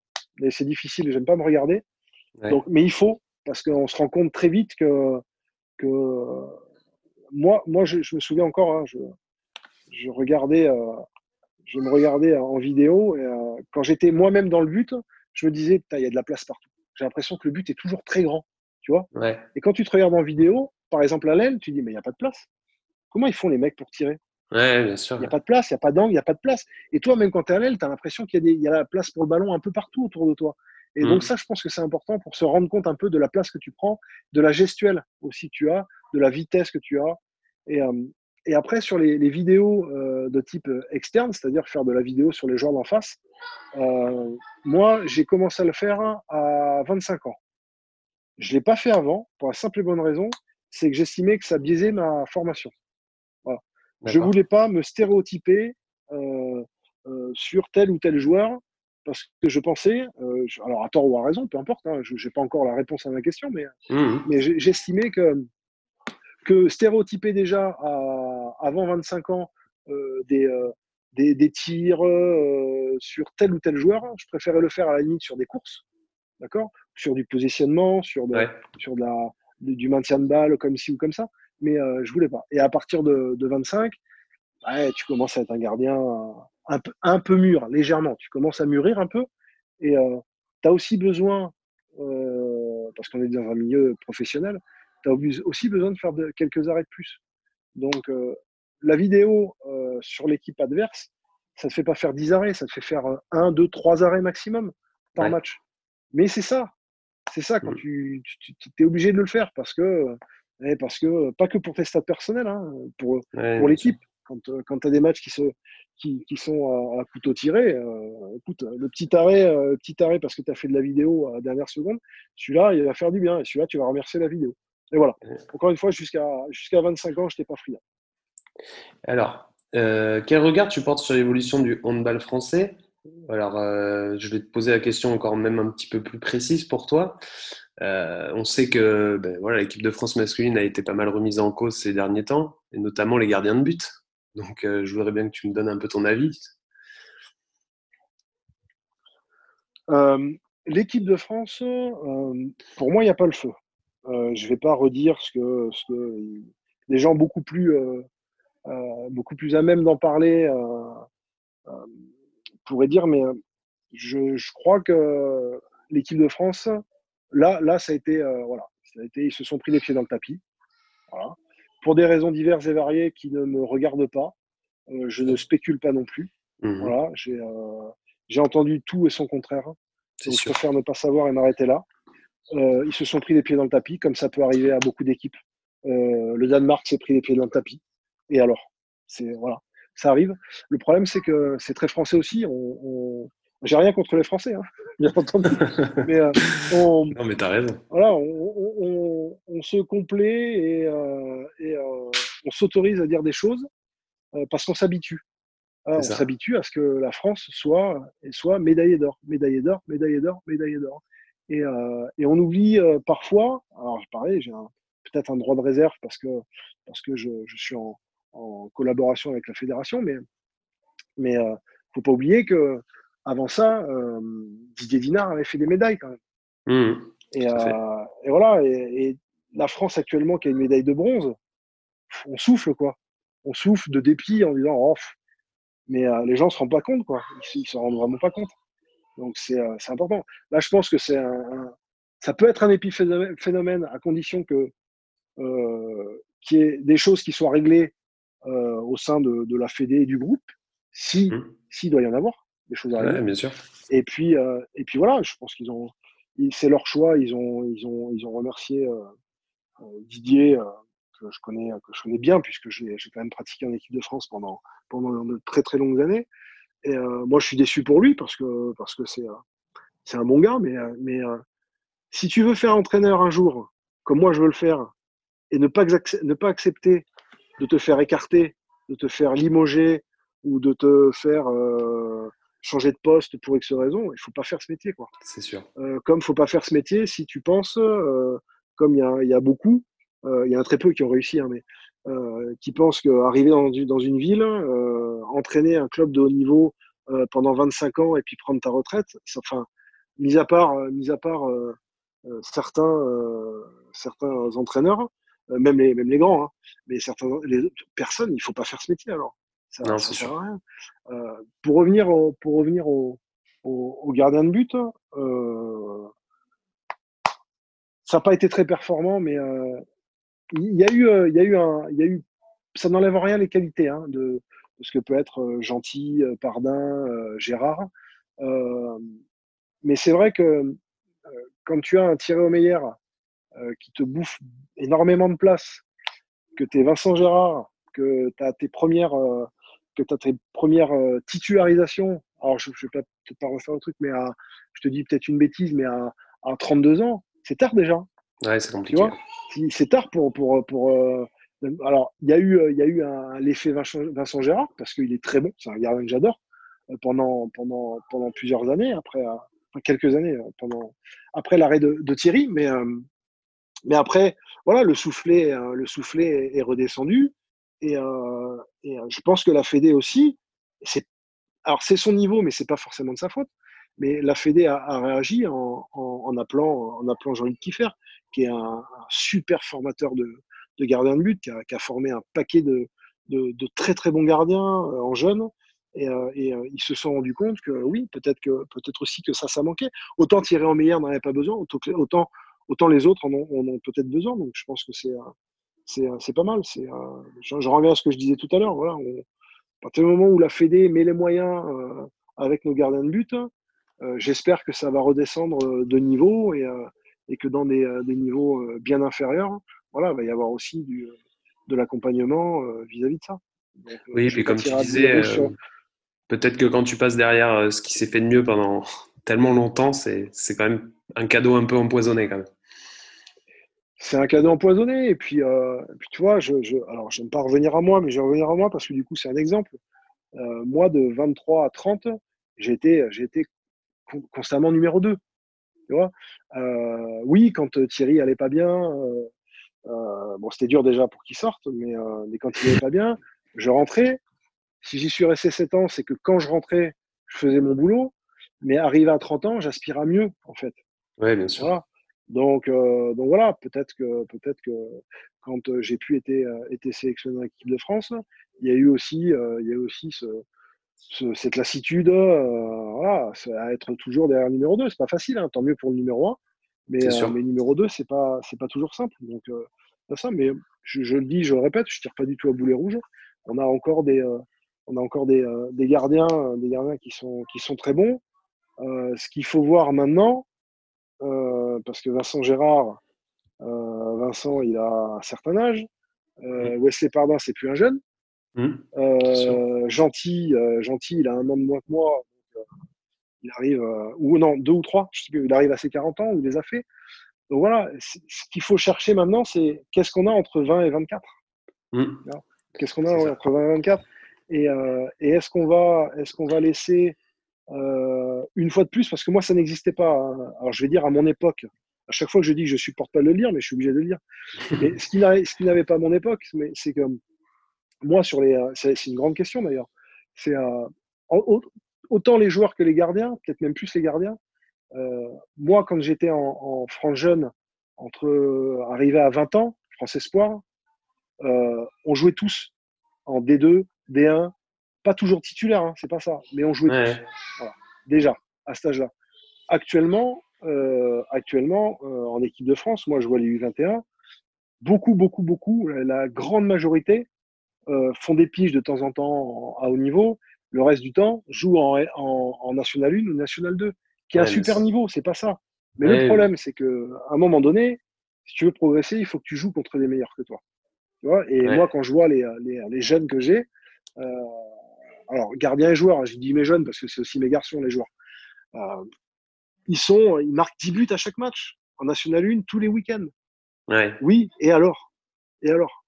mais c'est difficile, j'aime pas me regarder. Donc, mais il faut, parce qu'on se rend compte très vite que, que moi, moi je, me souviens encore, hein, je, je, regardais, je me regardais en vidéo, et quand j'étais moi-même dans le but, je me disais, il y a de la place partout j'ai l'impression que le but est toujours très grand, tu vois. Et quand tu te regardes en vidéo, par exemple à l'aile, tu dis, mais il n'y a pas de place. Comment ils font les mecs pour tirer? Ouais, bien sûr. Il n'y a pas de place, il n'y a pas d'angle, il n'y a pas de place. Et toi, même quand tu es à l'aile, tu as l'impression qu'il y, a la place pour le ballon un peu partout autour de toi. Et donc mm. ça, je pense que c'est important pour se rendre compte un peu de la place que tu prends, de la gestuelle aussi que tu as, de la vitesse que tu as. Et, euh, et après, sur les, vidéos euh, de type externe, c'est-à-dire faire de la vidéo sur les joueurs d'en face, euh, moi, j'ai commencé à le faire à 25 ans. Je ne l'ai pas fait avant, pour la simple et bonne raison, c'est que j'estimais que ça biaisait ma formation. Je ne voulais pas me stéréotyper euh, euh, sur tel ou tel joueur, parce que je pensais, alors à tort ou à raison, peu importe, hein, je n'ai pas encore la réponse à ma question, mais, mmh. mais j'estimais que, que stéréotyper déjà à, avant 25 ans des, des, tirs euh, sur tel ou tel joueur. Je préférais le faire à la limite sur des courses, d'accord? Sur du positionnement, sur, de, sur de la, du maintien de balle, comme ci ou comme ça. Mais euh, je voulais pas. Et à partir de, de 25, tu commences à être un gardien un peu, un peu mûr, légèrement. Tu commences à mûrir un peu. Et euh, tu as aussi besoin, parce qu'on est dans un milieu professionnel, tu as aussi besoin de faire de, quelques arrêts de plus. Donc, la vidéo euh, sur l'équipe adverse, ça ne te fait pas faire 10 arrêts, ça te fait faire 1, 2, 3 arrêts maximum par match. Mais c'est ça. C'est ça quand mm. tu, es obligé de le faire parce que, eh, parce que pas que pour tes stats personnels, hein, pour, pour l'équipe. Quand, euh, quand tu as des matchs qui, se, qui, qui sont à, couteau tiré, euh, écoute, le petit arrêt, petit arrêt parce que tu as fait de la vidéo à la dernière seconde, celui-là, il va faire du bien. Et celui-là, tu vas remercier la vidéo. Et voilà. Encore une fois, jusqu'à jusqu'à 25 ans, je n'étais pas friand. Alors, euh, quel regard tu portes sur l'évolution du handball français? Alors, euh, je vais te poser la question encore même un petit peu plus précise pour toi. Euh, on sait que ben, voilà, l'équipe de France masculine a été pas mal remise en cause ces derniers temps, et notamment les gardiens de but. Donc, je voudrais bien que tu me donnes un peu ton avis. L'équipe de France, pour moi, il n'y a pas le feu. je ne vais pas redire ce que, ce que les gens beaucoup plus euh, beaucoup plus à même d'en parler, euh, euh, pourrait dire, mais je crois que l'équipe de France, là, là, ça a été, voilà, ça a été, ils se sont pris les pieds dans le tapis. Voilà. Pour des raisons diverses et variées qui ne me regardent pas, je ne spécule pas non plus. Mmh voilà, j'ai euh, entendu tout et son contraire. Donc, je préfère ne pas savoir et m'arrêter là. Euh, ils se sont pris les pieds dans le tapis, comme ça peut arriver à beaucoup d'équipes. Euh, le Danemark s'est pris les pieds dans le tapis. Et alors? C'est voilà, ça arrive. Le problème, c'est que c'est très français aussi. On, J'ai rien contre les Français, hein, bien entendu. mais euh, on, non, mais t'as raison. Voilà, on, se complaît et, euh, euh, on s'autorise à dire des choses parce qu'on s'habitue. on s'habitue à ce que la France soit, soit médaillée d'or, médaillée d'or, médaillée d'or, médaillée d'or. Et, et, on oublie parfois, alors pareil, j'ai peut-être un droit de réserve parce que, parce que je, je suis en, en collaboration avec la fédération, mais mais euh, faut pas oublier que avant ça, euh, Didier Dinard avait fait des médailles quand même. Mmh. Euh, et, voilà, et, la France actuellement qui a une médaille de bronze, on souffle quoi. On souffle de dépit en disant oh, mais les gens se rendent pas compte quoi. Ils, ne se rendent vraiment pas compte. Donc c'est important. Là, je pense que c'est un, ça peut être un épiphénomène à condition que qu'il y ait des choses qui soient réglées euh, au sein de, de, la Fédé et du groupe, si mmh. s'il doit y en avoir des choses bien sûr. Et puis euh, et puis voilà, je pense qu'ils ont c'est leur choix, ils ont ils ont ils ont remercié euh, Didier que je connais que je connais bien puisque j'ai quand même pratiqué en équipe de France pendant pendant de très très longues années. Et moi, je suis déçu pour lui parce que parce que c'est c'est un bon gars, mais mais si tu veux faire entraîneur un jour, comme moi je veux le faire, et ne pas, ne pas accepter de te faire écarter, de te faire limoger ou de te faire changer de poste pour X raison, il faut pas faire ce métier. quoi. C'est sûr. Euh, comme il faut pas faire ce métier si tu penses, euh, comme il y a, y a, beaucoup, euh, il y en a très peu qui ont réussi, hein, mais euh, qui pensent qu'arriver dans, dans, une ville, euh, entraîner un club de haut niveau pendant 25 ans et puis prendre ta retraite, enfin, mis à part, mis à part certains, certains entraîneurs, même les, même les grands, hein, mais certaines les personnes, il faut pas faire ce métier alors. Ça, non, ça sert à rien. Euh, pour revenir, au, pour revenir au, au, au gardien de but, euh, ça n'a pas été très performant, mais euh, il y a eu, il y a eu un, il y a eu, ça n'enlève rien les qualités hein, de, de, ce que peut être Gentil, Pardin, Gérard. mais c'est vrai que quand tu as un au meilleur qui te bouffe énormément de place, que tu es Vincent Gérard, que tu as tes premières, que tu as tes premières euh, titularisations, alors je ne vais peut-être pas refaire le truc, mais à, je te dis peut-être une bêtise, mais à, à 32 ans, c'est tard déjà. Ouais, c'est compliqué. C'est tard pour. pour, pour euh, alors, il y a eu, y a eu l'effet Vincent, Vincent, Gérard, parce qu'il est très bon, c'est un gardien que j'adore, euh, pendant, pendant, pendant plusieurs années, après, quelques années, pendant, après l'arrêt de, de, Thierry, mais, mais après, voilà, le soufflet, le soufflet est redescendu. Et, euh, euh, je pense que la Fédé aussi, c'est, alors c'est son niveau, mais c'est pas forcément de sa faute. Mais la Fédé a, réagi en, appelant, en appelant Jean-Luc Kiffer, qui est un, super formateur de, de gardien de but, qui a, formé un paquet de, très très bons gardiens euh, en jeunes. Et, ils se sont rendus compte que oui, peut-être que peut-être aussi que ça, ça manquait. Autant en meilleur n'en avait pas besoin, autant, autant les autres en ont, ont peut-être besoin. Donc je pense que c'est c'est pas mal. C'est, euh, je, je, reviens à ce que je disais tout à l'heure. Voilà, on, à partir du moment où la Fédé met les moyens euh, avec nos gardiens de but, euh, j'espère que ça va redescendre de niveau et, euh, et que dans des, des, niveaux bien inférieurs, voilà, il va y avoir aussi du, de l'accompagnement vis-à-vis de ça. Donc, oui, et puis comme tu disais, peut-être que quand tu passes derrière ce qui s'est fait de mieux pendant tellement longtemps, c'est quand même un cadeau un peu empoisonné quand même c'est un cadeau empoisonné. Et puis, euh, puis tu vois, je, je, alors je n'aime pas revenir à moi, mais je vais revenir à moi parce que du coup, c'est un exemple. Euh, moi, de 23 à 30, j'ai été, constamment numéro 2. Tu vois? Euh, oui, quand Thierry allait pas bien, euh, euh, bon, c'était dur déjà pour qu'il sorte, mais, euh, mais quand il allait pas bien, je rentrais. Si j'y suis resté 7 ans, c'est que quand je rentrais, je faisais mon boulot. Mais arrivé à 30 ans, j'aspire à mieux, en fait. Oui, bien sûr. Voilà. Donc, euh, donc voilà, peut-être que, peut-être que quand euh, j'ai pu être, euh, été sélectionné dans l'équipe de France, il y a eu aussi, euh, il y a aussi ce, ce, cette lassitude euh, voilà, à être toujours derrière le numéro 2. C'est pas facile, hein, tant mieux pour le numéro 1. Mais, euh, mais numéro 2, c'est pas, c'est pas toujours simple. Donc, ça, mais je, je, le dis, je le répète, je tire pas du tout à boulet rouge. On a encore des, on a encore des, des gardiens, des gardiens qui sont, qui sont très bons. ce qu'il faut voir maintenant, parce que Vincent Gérard, euh, Vincent, il a un certain âge. Euh, mmh. Wesley Pardin, c'est plus un jeune. Mmh. Gentil, Gentil, il a un an de moins que moi. Donc, il arrive, ou non, deux ou trois, je sais plus, il arrive à ses 40 ans, ou il les a fait. Donc voilà, ce qu'il faut chercher maintenant, c'est qu'est-ce qu'on a entre 20 et 24 mmh. Qu'est-ce qu'on a entre 20 et 24 Et, euh, et est-ce qu'on va, est qu'on va laisser euh, une fois de plus, parce que moi, ça n'existait pas. Hein. Alors, je vais dire à mon époque, à chaque fois que je dis que je supporte pas de le lire, mais je suis obligé de le lire. Mais ce qui n'avait pas à mon époque, c'est que moi, sur les, c'est une grande question d'ailleurs. C'est euh, autant les joueurs que les gardiens, peut-être même plus les gardiens. Euh, moi, quand j'étais en, en France jeune, entre euh, arrivé à 20 ans, France Espoir, euh, on jouait tous en D2, D1, pas toujours titulaire, hein, c'est pas ça, mais on jouait ouais. tous. Voilà. Déjà, à cet âge-là. Actuellement, euh, actuellement euh, en équipe de France, moi je vois les U21, beaucoup, beaucoup, beaucoup, la grande majorité euh, font des piges de temps en temps à haut niveau. Le reste du temps, jouent en, en, en National 1 ou National 2, qui est ouais, un super niveau, c'est pas ça. Mais ouais, le problème, c'est qu'à un moment donné, si tu veux progresser, il faut que tu joues contre des meilleurs que toi. Tu vois et moi, quand je vois les, les, les jeunes que j'ai, euh, alors gardiens et joueurs, je dis mes jeunes parce que c'est aussi mes garçons, les joueurs. Euh, ils sont, ils marquent 10 buts à chaque match en National 1 tous les week-ends. Ouais. Oui, et alors? Et alors?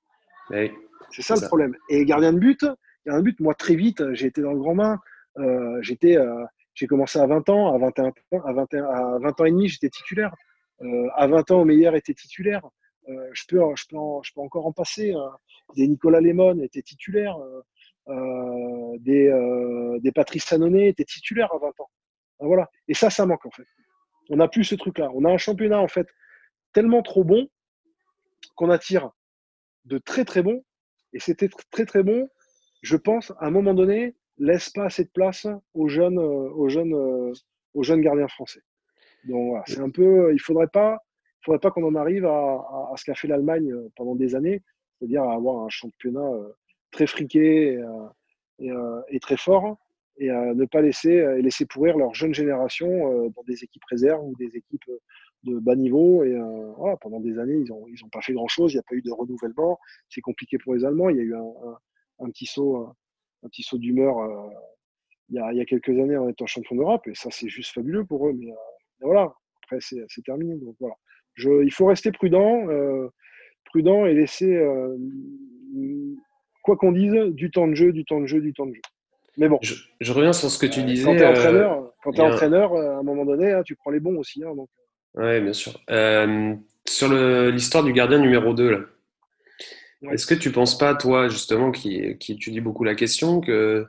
Ouais. C'est ça le problème. Et gardien de but, gardien de but, moi très vite, j'ai été dans le grand bain. Euh, j'étais, euh, j'ai commencé à 20 ans, à 21, ans- à 21, à 20 ans et demi, j'étais titulaire. Euh, à 20 ans, meilleur était titulaire. Je peux, je peux, en- je peux encore en passer. hein. Des Nicolas Lemon étaient titulaires. Euh, des, euh, des Patrice Sanoné étaient titulaires à 20 ans. Voilà. Et ça, ça manque en fait. On n'a plus ce truc-là. On a un championnat en fait tellement trop bon qu'on attire de très très bons. Et c'était tr- très très bon. Je pense à un moment donné laisse pas assez de place aux jeunes, euh, aux jeunes, aux jeunes gardiens français. Donc voilà, c'est un peu. Il faudrait pas, faudrait pas qu'on en arrive à, à- ce qu'a fait l'Allemagne pendant des années, c'est-à-dire à avoir un championnat très friqué et, euh, euh, et très fort, et euh, ne pas laisser et laisser pourrir leur jeune génération euh, dans des équipes réserves ou des équipes euh, de bas niveau. Et euh, pendant des années, ils ont ils ont pas fait grand-chose. Il n'y a pas eu de renouvellement. C'est compliqué pour les Allemands. Il y a eu un, petit saut, un, saut d'humeur euh, il, y a, il y a quelques années en étant champion d'Europe, et ça c'est juste fabuleux pour eux. Mais, euh, voilà, après c'est terminé. Donc voilà, Je, il faut rester prudent, euh, prudent et laisser, euh, quoi qu'on dise, du temps de jeu, du temps de jeu, du temps de jeu. Mais bon, Je, je reviens sur ce que tu euh, disais. quand tu es euh, entraîneur, quand un- entraîneur, euh, à un moment donné, hein, tu prends les bons aussi. hein, donc. Ouais, bien sûr. Euh, sur l'histoire du gardien numéro 2, là. Ouais. Est-ce que tu penses pas, toi, justement, qui, qui étudie beaucoup la question, que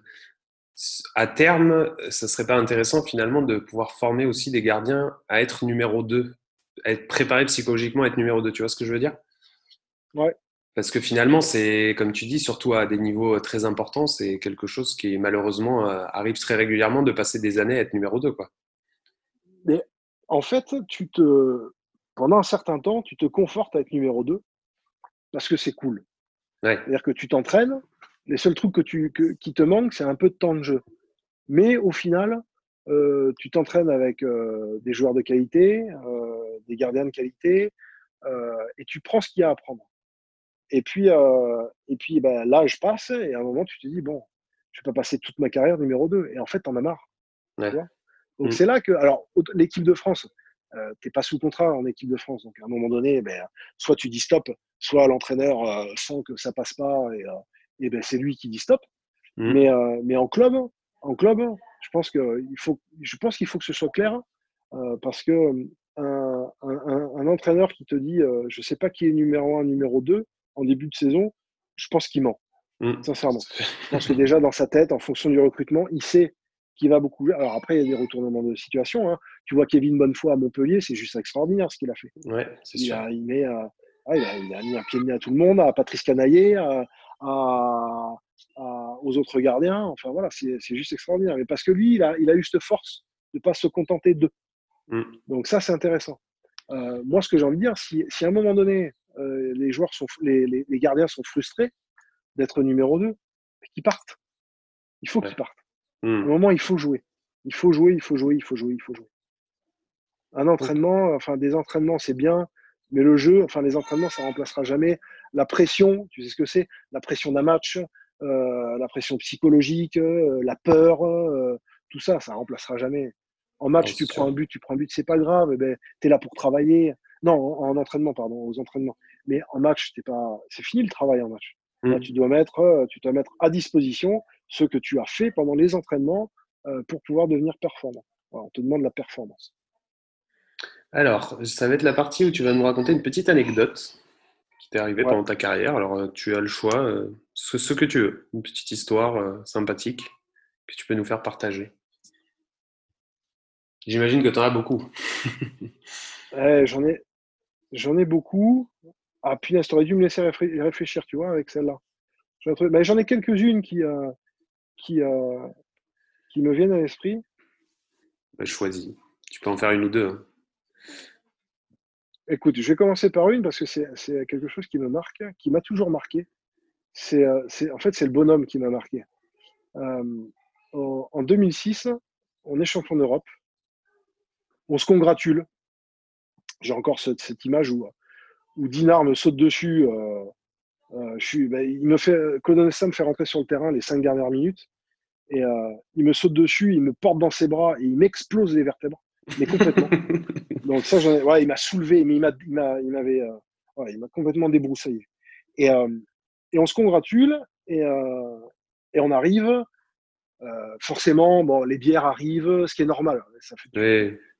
à terme, ça serait pas intéressant finalement de pouvoir former aussi des gardiens à être numéro 2, à être préparés psychologiquement à être numéro 2, tu vois ce que je veux dire? Ouais. Parce que finalement, c'est, comme tu dis, surtout à des niveaux très importants, c'est quelque chose qui malheureusement euh, arrive très régulièrement de passer des années à être numéro 2, quoi. Mais en fait, tu te, pendant un certain temps, tu te confortes à être numéro 2 parce que c'est cool. Ouais. C'est-à-dire que tu t'entraînes, les seuls trucs que tu, que- qui te manquent, c'est un peu de temps de jeu. Mais au final, euh, tu t'entraînes avec euh, des joueurs de qualité, euh, des gardiens de qualité, euh, et tu prends ce qu'il y a à apprendre. Et puis, euh, et puis ben, l'âge passe, et à un moment, tu te dis, bon, je vais pas passer toute ma carrière numéro 2. Et en fait, t'en as marre. Ouais. Tu vois? Donc Mm. c'est là que, alors, l'équipe de France, euh, t'es pas sous contrat en équipe de France. Donc à un moment donné, ben, soit tu dis stop, soit l'entraîneur euh, sent que ça passe pas, et, et ben, c'est lui qui dit stop. Mm. Mais, mais en club, en club, je pense que il faut, je pense qu'il faut que ce soit clair, parce que un, un- entraîneur qui te dit, je sais pas qui est numéro un, numéro 2 en début de saison, je pense qu'il ment, Mm. sincèrement. Je pense que déjà dans sa tête, en fonction du recrutement, il sait qu'il va beaucoup. Alors après, il y a des retournements de situation. hein. Tu vois Kevin Bonnefoy à Montpellier, c'est juste extraordinaire ce qu'il a fait. Ouais, c'est sûr. a, il, met, euh, ah, il, a, il a mis un pied de nez à tout le monde, à Patrice Canaillé, à, à- à- aux autres gardiens. Enfin voilà, c'est c'est juste extraordinaire. Mais parce que lui, il a, il a eu cette force de ne pas se contenter d'eux. Mm. Donc ça, c'est intéressant. Euh, moi, ce que j'ai envie de dire, si, si à un moment donné, euh, les joueurs sont, les, les- les gardiens sont frustrés d'être numéro 2, qu'ils partent. Il faut Ouais. qu'ils partent. Mm. À un moment, il faut jouer. Il faut jouer, il faut jouer, il faut jouer, il faut jouer. Un entraînement, enfin des entraînements, c'est bien, mais le jeu, enfin les entraînements, ça remplacera jamais la pression. Tu sais ce que c'est La pression d'un match, euh, la pression psychologique, euh, la peur, tout ça, ça remplacera jamais. En match, Non, tu prends sûr. un but, tu prends un but, c'est pas grave. Eh ben, tu es là pour travailler. Non, en, en entraînement, pardon, aux entraînements. Mais en match, t'es pas, c'est fini le travail en match. Là, Mm. tu dois mettre, euh, tu dois mettre à disposition ce que tu as fait pendant les entraînements euh, pour pouvoir devenir performant. Voilà, on te demande la performance. Alors, ça va être la partie où tu vas nous raconter une petite anecdote qui t'est arrivée Ouais. pendant ta carrière. Alors, euh, tu as le choix, euh, ce, ce que tu veux, une petite histoire euh, sympathique que tu peux nous faire partager. J'imagine que tu en as beaucoup. Eh, j'en ai, j'en ai beaucoup. Ah punaise, t'aurais dû me laisser réfléchir, tu vois, avec celle-là. J'en ai quelques-unes qui, euh, qui, euh, qui me viennent à l'esprit. Bah, choisis. Tu peux en faire une ou deux. hein. Écoute, je vais commencer par une parce que c'est quelque chose qui me marque, qui m'a toujours marqué. C'est, euh, c'est- en fait, c'est le bonhomme qui m'a marqué. Euh, en, en 2006, on est champion d'Europe. On se congratule. J'ai encore cette, cette image où, où Dinard me saute dessus. euh, euh, je suis, ben, il me fait, me fait rentrer sur le terrain les cinq dernières minutes. Et il me saute dessus, il me porte dans ses bras et il m'explose les vertèbres, mais complètement. Donc ça, ouais, il m'a soulevé, mais il m'a, il m'avait, ouais, il m'a complètement débroussaillé. Et, et on se congratule et, et on arrive. forcément, bon, les bières arrivent, ce qui est normal. Ça fait,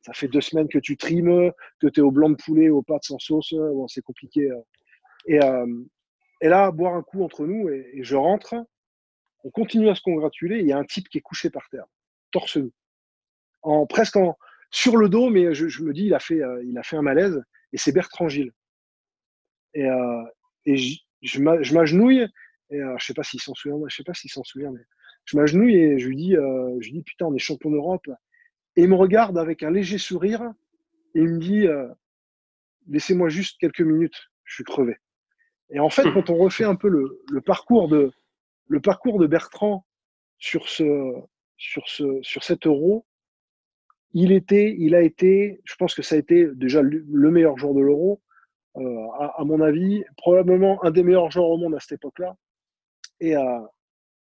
ça fait deux semaines que tu trimes, que tu es au blanc de poulet, aux pâtes sans sauce. C'est compliqué. Et, et là, boire un coup entre nous, et, je rentre, on continue à se congratuler, il y a un type qui est couché par terre, torse nu, presque en, sur le dos, mais je, me dis, il a fait, euh, il a fait un malaise, et c'est Bertrand Gilles. Et, euh, je, m'agenouille, et euh, je sais pas s'il s'en souvient, je sais pas s'il s'en souvient, mais je m'agenouille et je lui dis, je lui dis, putain, on est champion d'Europe. Et il me regarde avec un léger sourire, et il me dit, laissez-moi juste quelques minutes, je suis crevé. Et en fait, quand on refait un peu le, le, parcours, de, le parcours de Bertrand sur, ce, sur, ce, sur cet euro, il, était, il a été, je pense que ça a été déjà le meilleur joueur de l'euro, euh, à, mon avis, probablement un des meilleurs joueurs au monde à cette époque-là. Et euh,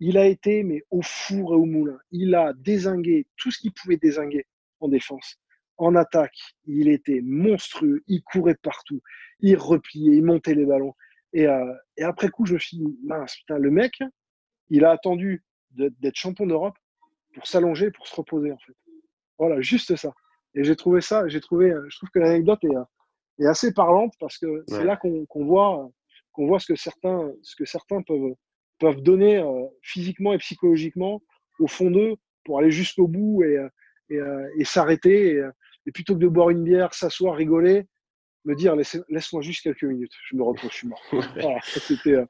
il a été, mais au four et au moulin. Il a désingué tout ce qu'il pouvait désinguer en défense. En attaque, il était monstrueux, il courait partout, il repliait, il montait les ballons. Euh, et, après coup, je me suis dit, mince, putain, le mec, il a attendu d'être champion d'Europe pour s'allonger, pour se reposer, en fait. Voilà, juste ça. Et j'ai trouvé ça, j'ai trouvé, je trouve que l'anecdote est, est, assez parlante parce que c'est là qu'on voit, qu'on voit ce que certains, ce que certains peuvent, peuvent donner euh, physiquement et psychologiquement au fond d'eux pour aller jusqu'au bout et, et, euh, et s'arrêter. Et, et, plutôt que de boire une bière, s'asseoir, rigoler, me dire laisse-moi juste quelques minutes, je me repose, je suis mort. Euh,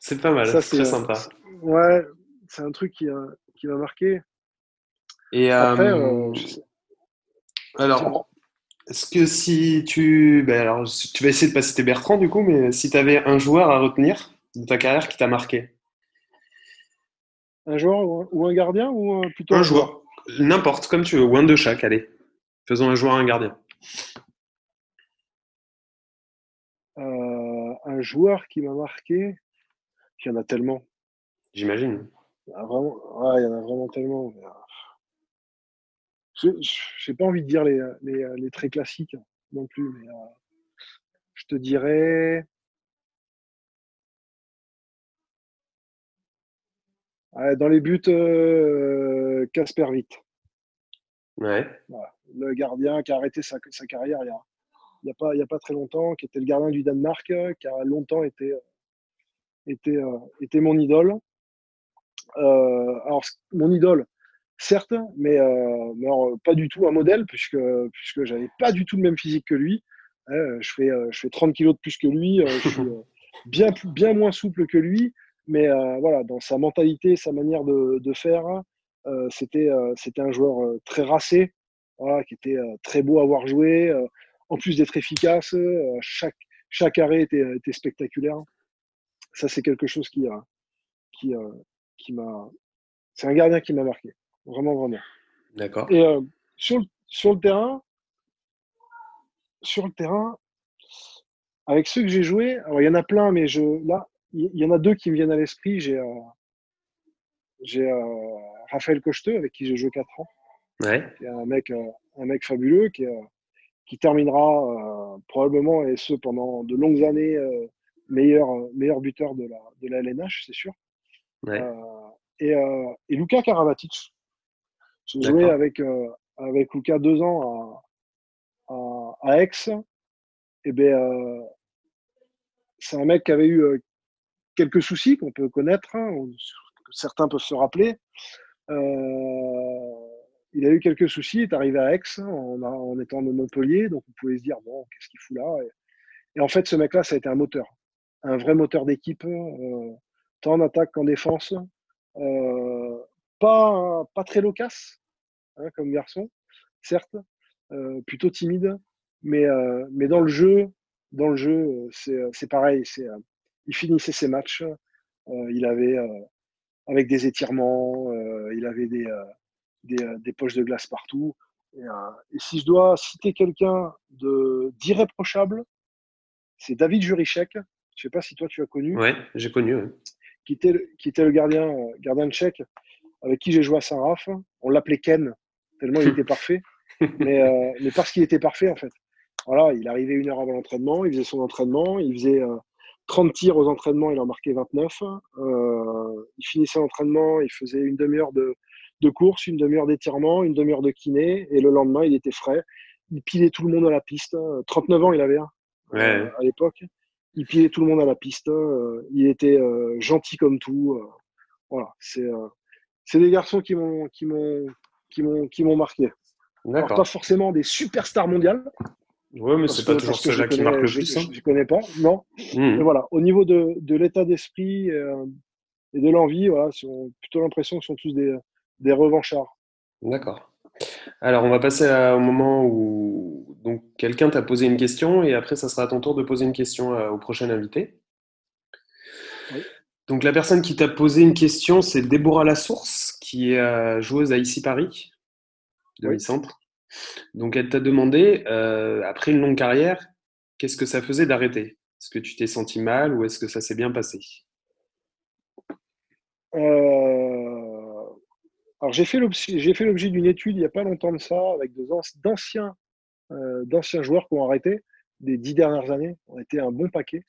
c'est pas mal, c'est très euh, sympa. Ouais, c'est un truc qui, qui m'a marqué. Et euh, alors, est-ce que si tu. Ben alors, tu vas essayer de passer tes Bertrand du coup, mais si tu avais un joueur à retenir de ta carrière qui t'a marqué Un joueur ou un gardien ou plutôt un, joueur, N'importe, comme tu veux, ou un de chaque, allez. Faisons un joueur, un gardien. un joueur qui m'a marqué, il y en a tellement. J'imagine. Il, y en a vraiment tellement. Je n'ai pas envie de dire les, les, très classiques non plus, mais euh, je te dirais. Dans les buts, euh, Casper Witt. Ouais. Le gardien qui a arrêté sa, sa carrière il y a, il n'y a, pas, a pas très longtemps, qui était le gardien du Danemark, euh, qui a longtemps été, euh, été, euh, était mon idole. alors, mon idole, certes, mais, pas du tout un modèle, puisque, puisque j'avais pas du tout le même physique que lui. je, fais, je fais 30 kilos de plus que lui, je suis bien, bien moins souple que lui, mais voilà, dans sa mentalité, sa manière de, de faire, c'était c'était un joueur très racé, voilà, qui était très beau à voir jouer, en plus d'être efficace, euh, chaque, chaque arrêt était, était spectaculaire. Ça, c'est quelque chose qui, qui, euh, qui m'a. C'est un gardien qui m'a marqué. Vraiment, vraiment. D'accord. Et euh, sur, le, sur le terrain, sur le terrain, avec ceux que j'ai joués, alors il y en a plein, mais je, là, il y, en a deux qui me viennent à l'esprit. J'ai j'ai Raphaël Cocheteux, avec qui j'ai joué 4 ans. Ouais. un mec, un mec fabuleux qui est qui terminera euh, probablement, et ce pendant de longues années, euh, meilleur, meilleur buteur de la, de la LNH, c'est sûr. Euh, et, et Luca Karabatic. J'ai joué avec, avec Luca deux ans à, à, à Aix. Et ben, c'est un mec qui avait eu quelques soucis qu'on peut connaître, hein, que certains peuvent se rappeler. Euh, il a eu quelques soucis, il est arrivé à Aix en, en étant de Montpellier, donc on pouvait se dire, bon, qu'est-ce qu'il fout là et, en fait, ce mec-là, ça a été un moteur, un vrai moteur d'équipe, euh, tant en attaque qu'en défense. Euh, pas, pas très loquace hein, comme garçon, certes, plutôt timide, mais, mais dans le jeu, dans le jeu, c'est pareil. C'est, il finissait ses matchs. il avait avec des étirements, il avait des, euh, des, poches de glace partout. Euh, et, si je dois citer quelqu'un d'irréprochable, c'est David Jurichek. Je ne sais pas si toi tu as connu. Oui, j'ai connu. Qui, était, qui était le gardien, euh, gardien tchèque avec qui j'ai joué à Saint-Raph. On l'appelait Ken, tellement il était parfait. Mais, euh, mais parce qu'il était parfait, en fait. Voilà, il arrivait une heure avant l'entraînement, il faisait son entraînement, il faisait 30 tirs aux entraînements, il en marquait 29. il finissait l'entraînement, il faisait une demi-heure de, de course, une demi-heure d'étirement, une demi-heure de kiné, et le lendemain, il était frais. Il pilait tout le monde à la piste. 39 ans, il avait un à l'époque il pilait tout le monde à la piste. Euh, il était euh, gentil comme tout. Euh, voilà, c'est c'est des garçons qui m'ont qui m'ont qui m'ont qui m'ont marqué. pas forcément des superstars mondiales. Oui, mais c'est pas toujours ceux-là qui marquent le plus. Hein. Je ne connais pas, non. Hmm. Mais voilà, au niveau de, de l'état d'esprit et de l'envie, voilà, ont plutôt l'impression que ce sont tous des, des revanchards. D'accord. Alors, on va passer au moment où donc quelqu'un t'a posé une question et après, ça sera à ton tour de poser une question euh, au prochain invité. Donc, la personne qui t'a posé une question, c'est Déborah Lassource, qui est euh, joueuse à Ici Paris, demi-centre. Donc, elle t'a demandé, euh, après une longue carrière, qu'est-ce que ça faisait d'arrêter? Est-ce que tu t'es senti mal ou est-ce que ça s'est bien passé? Alors j'ai fait l'objet d'une étude il n'y a pas longtemps de ça avec d'anciens euh, d'anciens joueurs qui ont arrêté des dix dernières années. On été un bon paquet.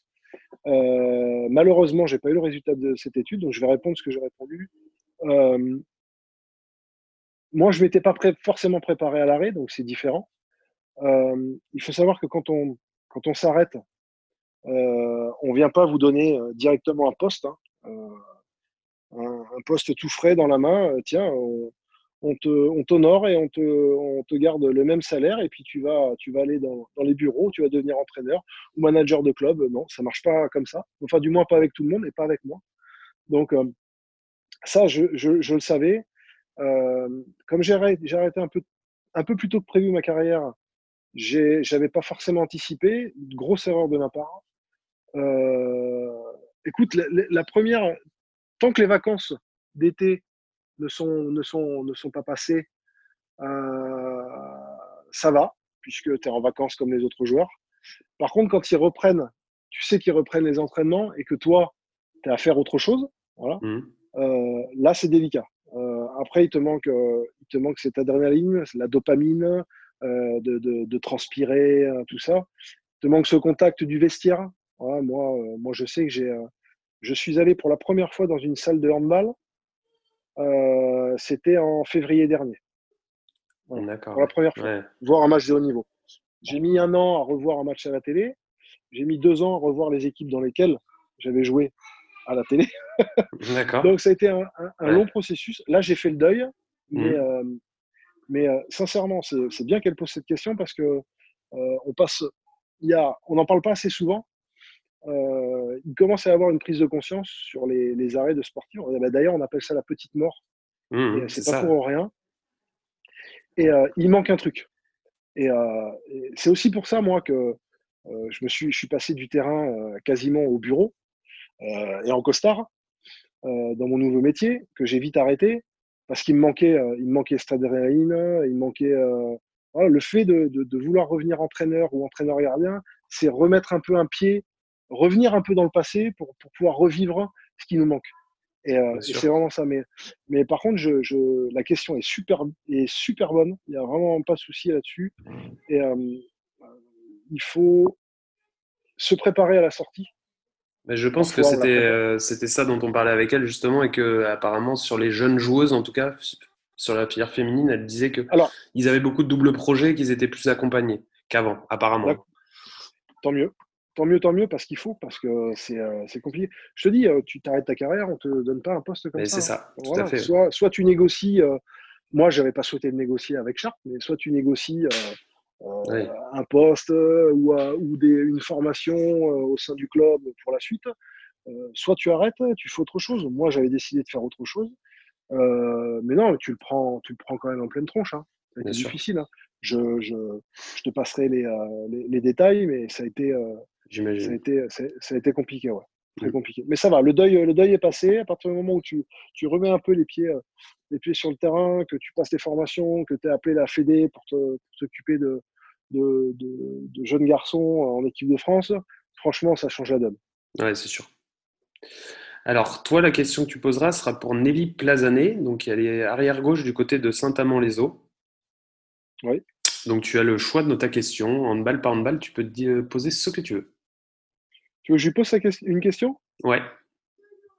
Euh, malheureusement, j'ai pas eu le résultat de cette étude, donc je vais répondre ce que j'ai répondu. Euh, moi, je m'étais pas forcément préparé à l'arrêt, donc c'est différent. Euh, il faut savoir que quand on quand on s'arrête, euh, on vient pas vous donner directement un poste. Hein un, poste tout frais dans la main, euh, tiens, on, on t'honore et on te, on te garde le même salaire et puis tu vas, tu vas aller dans, dans les bureaux, tu vas devenir entraîneur ou manager de club. Non, ça marche pas comme ça. Enfin, du moins pas avec tout le monde et pas avec moi. Donc, euh, ça, je, je, le savais. Euh, comme j'ai arrêté, arrêté, un peu, un peu plus tôt que prévu ma carrière, j'avais pas forcément anticipé. grosse erreur de ma part. Euh, écoute, la, la, première, tant que les vacances d'été ne sont, ne, sont, ne sont pas passées, euh, ça va, puisque tu es en vacances comme les autres joueurs. Par contre, quand ils reprennent, tu sais qu'ils reprennent les entraînements et que toi, tu es à faire autre chose, voilà, mmh. euh, là, c'est délicat. Euh, après, il te, manque, il te manque cette adrénaline, la dopamine, de, de, transpirer, tout ça. Il te manque ce contact du vestiaire. moi, moi, je sais que j'ai je suis allé pour la première fois dans une salle de handball. Euh, c'était en février dernier. D'accord. Pour la première fois. Voir un match de haut niveau. J'ai mis un an à revoir un match à la télé. J'ai mis deux ans à revoir les équipes dans lesquelles j'avais joué à la télé. D'accord. Donc ça a été un, long processus. Là, j'ai fait le deuil. Mais, mmh. euh, mais euh, sincèrement, c'est bien qu'elle pose cette question parce que on passe. Il y a, on n'en parle pas assez souvent, euh, il commence à avoir une prise de conscience sur les, les arrêts de sportifs. Bah, d'ailleurs, on appelle ça la petite mort. Mmh, c'est pas pour rien. Et euh, il manque un truc. Et, euh, c'est aussi pour ça, moi, que euh, je, me suis, je suis passé du terrain euh, quasiment au bureau et en costard dans mon nouveau métier, que j'ai vite arrêté parce qu'il me manquait, il me manquait cette adrénaline, il me manquait le fait de, de, de, vouloir revenir entraîneur ou entraîneur gardien, c'est remettre un peu un pied revenir un peu dans le passé pour, pour pouvoir revivre ce qui nous manque. Et, euh, c'est vraiment ça. Mais, mais par contre, je, je, la question est super, est super bonne. Il n'y a vraiment pas de souci là-dessus. Et euh, il faut se préparer à la sortie. Mais je pense que c'était euh, c'était ça dont on parlait avec elle justement et que apparemment sur les jeunes joueuses en tout cas sur la filière féminine, elle disait que Alors, ils avaient beaucoup de doubles projets, qu'ils étaient plus accompagnés qu'avant apparemment. Tant mieux tant mieux, tant mieux, parce qu'il faut, parce que euh, c'est compliqué. Je te dis, euh, tu t'arrêtes ta carrière, on te donne pas un poste comme ça. C'est hein. ça, tout à fait. Soit, soit tu négocies, euh, moi, j'avais pas souhaité de négocier avec Sharp, mais soit tu négocies un poste ou, ou des, une formation au sein du club pour la suite, soit tu arrêtes, tu fais autre chose. Moi, j'avais décidé de faire autre chose. mais non, tu le prends, tu le prends quand même en pleine tronche. Hein. C'est difficile. Hein. Je, je, je, te passerai les, les, les, détails, mais ça a été, ça a été, ça a été compliqué, ouais. Très compliqué. Mais ça va, le deuil, le deuil est passé. À partir du moment où tu, tu remets un peu les pieds, euh, les pieds sur le terrain, que tu passes tes formations, que tu es appelé la Fédé pour t'occuper de, de, de, jeunes garçons en équipe de France, franchement, ça change la donne. Ouais, c'est sûr. Alors, toi, la question que tu poseras sera pour Nelly Plazané. Donc, elle est arrière-gauche du côté de Saint-Amand-les-Eaux. Oui. Donc, tu as le choix de ta question. Handball par handball, tu peux te dire- poser ce que tu veux. Tu veux que je lui pose une question? Ouais.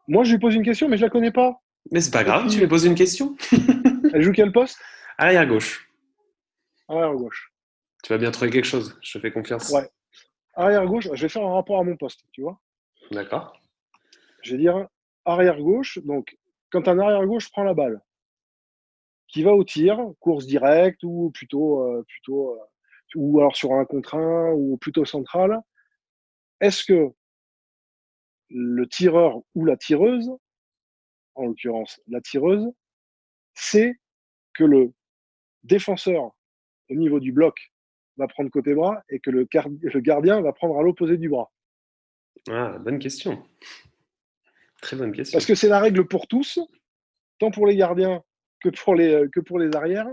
Moi, je lui pose une question, mais je la connais pas. Mais c'est pas grave, tu lui poses une question. Elle joue quel poste? Arrière-gauche. Arrière gauche. Tu vas bien trouver quelque chose. Je te fais confiance. Ouais. Arrière gauche, je vais faire un rapport à mon poste, tu vois. D'accord. Je vais dire arrière gauche. Donc, quand un arrière gauche prend la balle, qui va au tir, course directe ou plutôt, euh, plutôt, euh, ou alors sur un contre un ou plutôt central, est-ce que le tireur ou la tireuse, en l'occurrence la tireuse, sait que le défenseur au niveau du bloc va prendre côté bras et que le, gardien va prendre à l'opposé du bras Ah, bonne question. Très bonne question. Parce que c'est la règle pour tous, tant pour les gardiens que pour les, euh, que pour les arrières.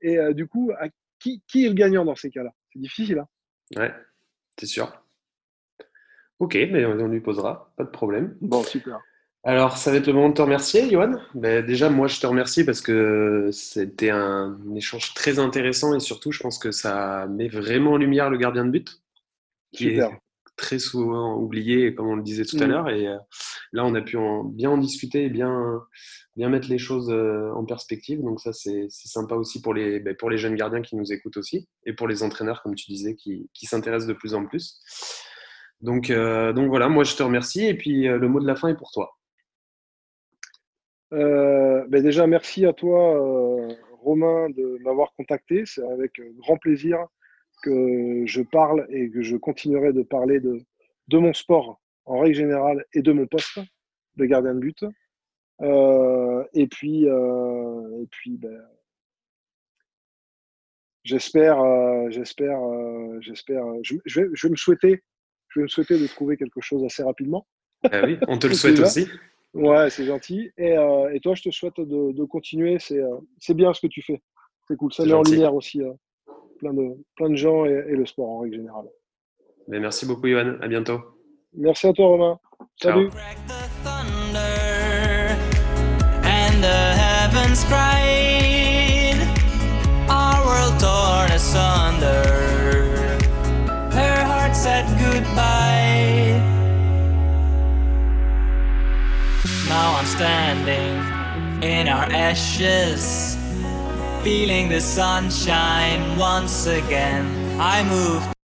Et euh, du coup, à qui, qui est le gagnant dans ces cas-là? C'est difficile. Hein? Ouais, c'est sûr. Ok, mais on lui posera, pas de problème. bon, super. Alors, ça va être le moment de te remercier, Johan. Ben, déjà, moi, je te remercie parce que c'était un échange très intéressant et surtout, je pense que ça met vraiment en lumière le gardien de but, qui Super. est très souvent oublié, comme on le disait tout à Mhm. l'heure. Et euh, là, on a pu en- bien en discuter et bien, bien mettre les choses euh, en perspective. Donc ça, c'est sympa aussi pour les, ben, pour les jeunes gardiens qui nous écoutent aussi et pour les entraîneurs, comme tu disais, qui, qui s'intéressent de plus en plus. Donc, euh, donc voilà, moi, je te remercie. Et puis, euh, le mot de la fin est pour toi. Euh, ben déjà, merci à toi, Romain, de m'avoir contacté. C'est avec grand plaisir que je parle et que je continuerai de parler de, de mon sport en règle générale et de mon poste de gardien de but. Et puis, puis ben, j'espère, j'espère, j'espère, je, je vais me souhaiter, je vais me souhaiter de trouver quelque chose assez rapidement. Ah oui, on te le souhaite aussi. Ouais, c'est gentil. Et, euh, et toi, je te souhaite de, de continuer. C'est euh, c'est bien ce que tu fais. C'est cool. Ça met en lumière aussi euh, plein, de, plein de gens et, et le sport en règle générale. Mais merci beaucoup, Johan. À bientôt. Merci à toi, Romain. Salut. Now I'm standing in our ashes, feeling the sunshine once again. I moved.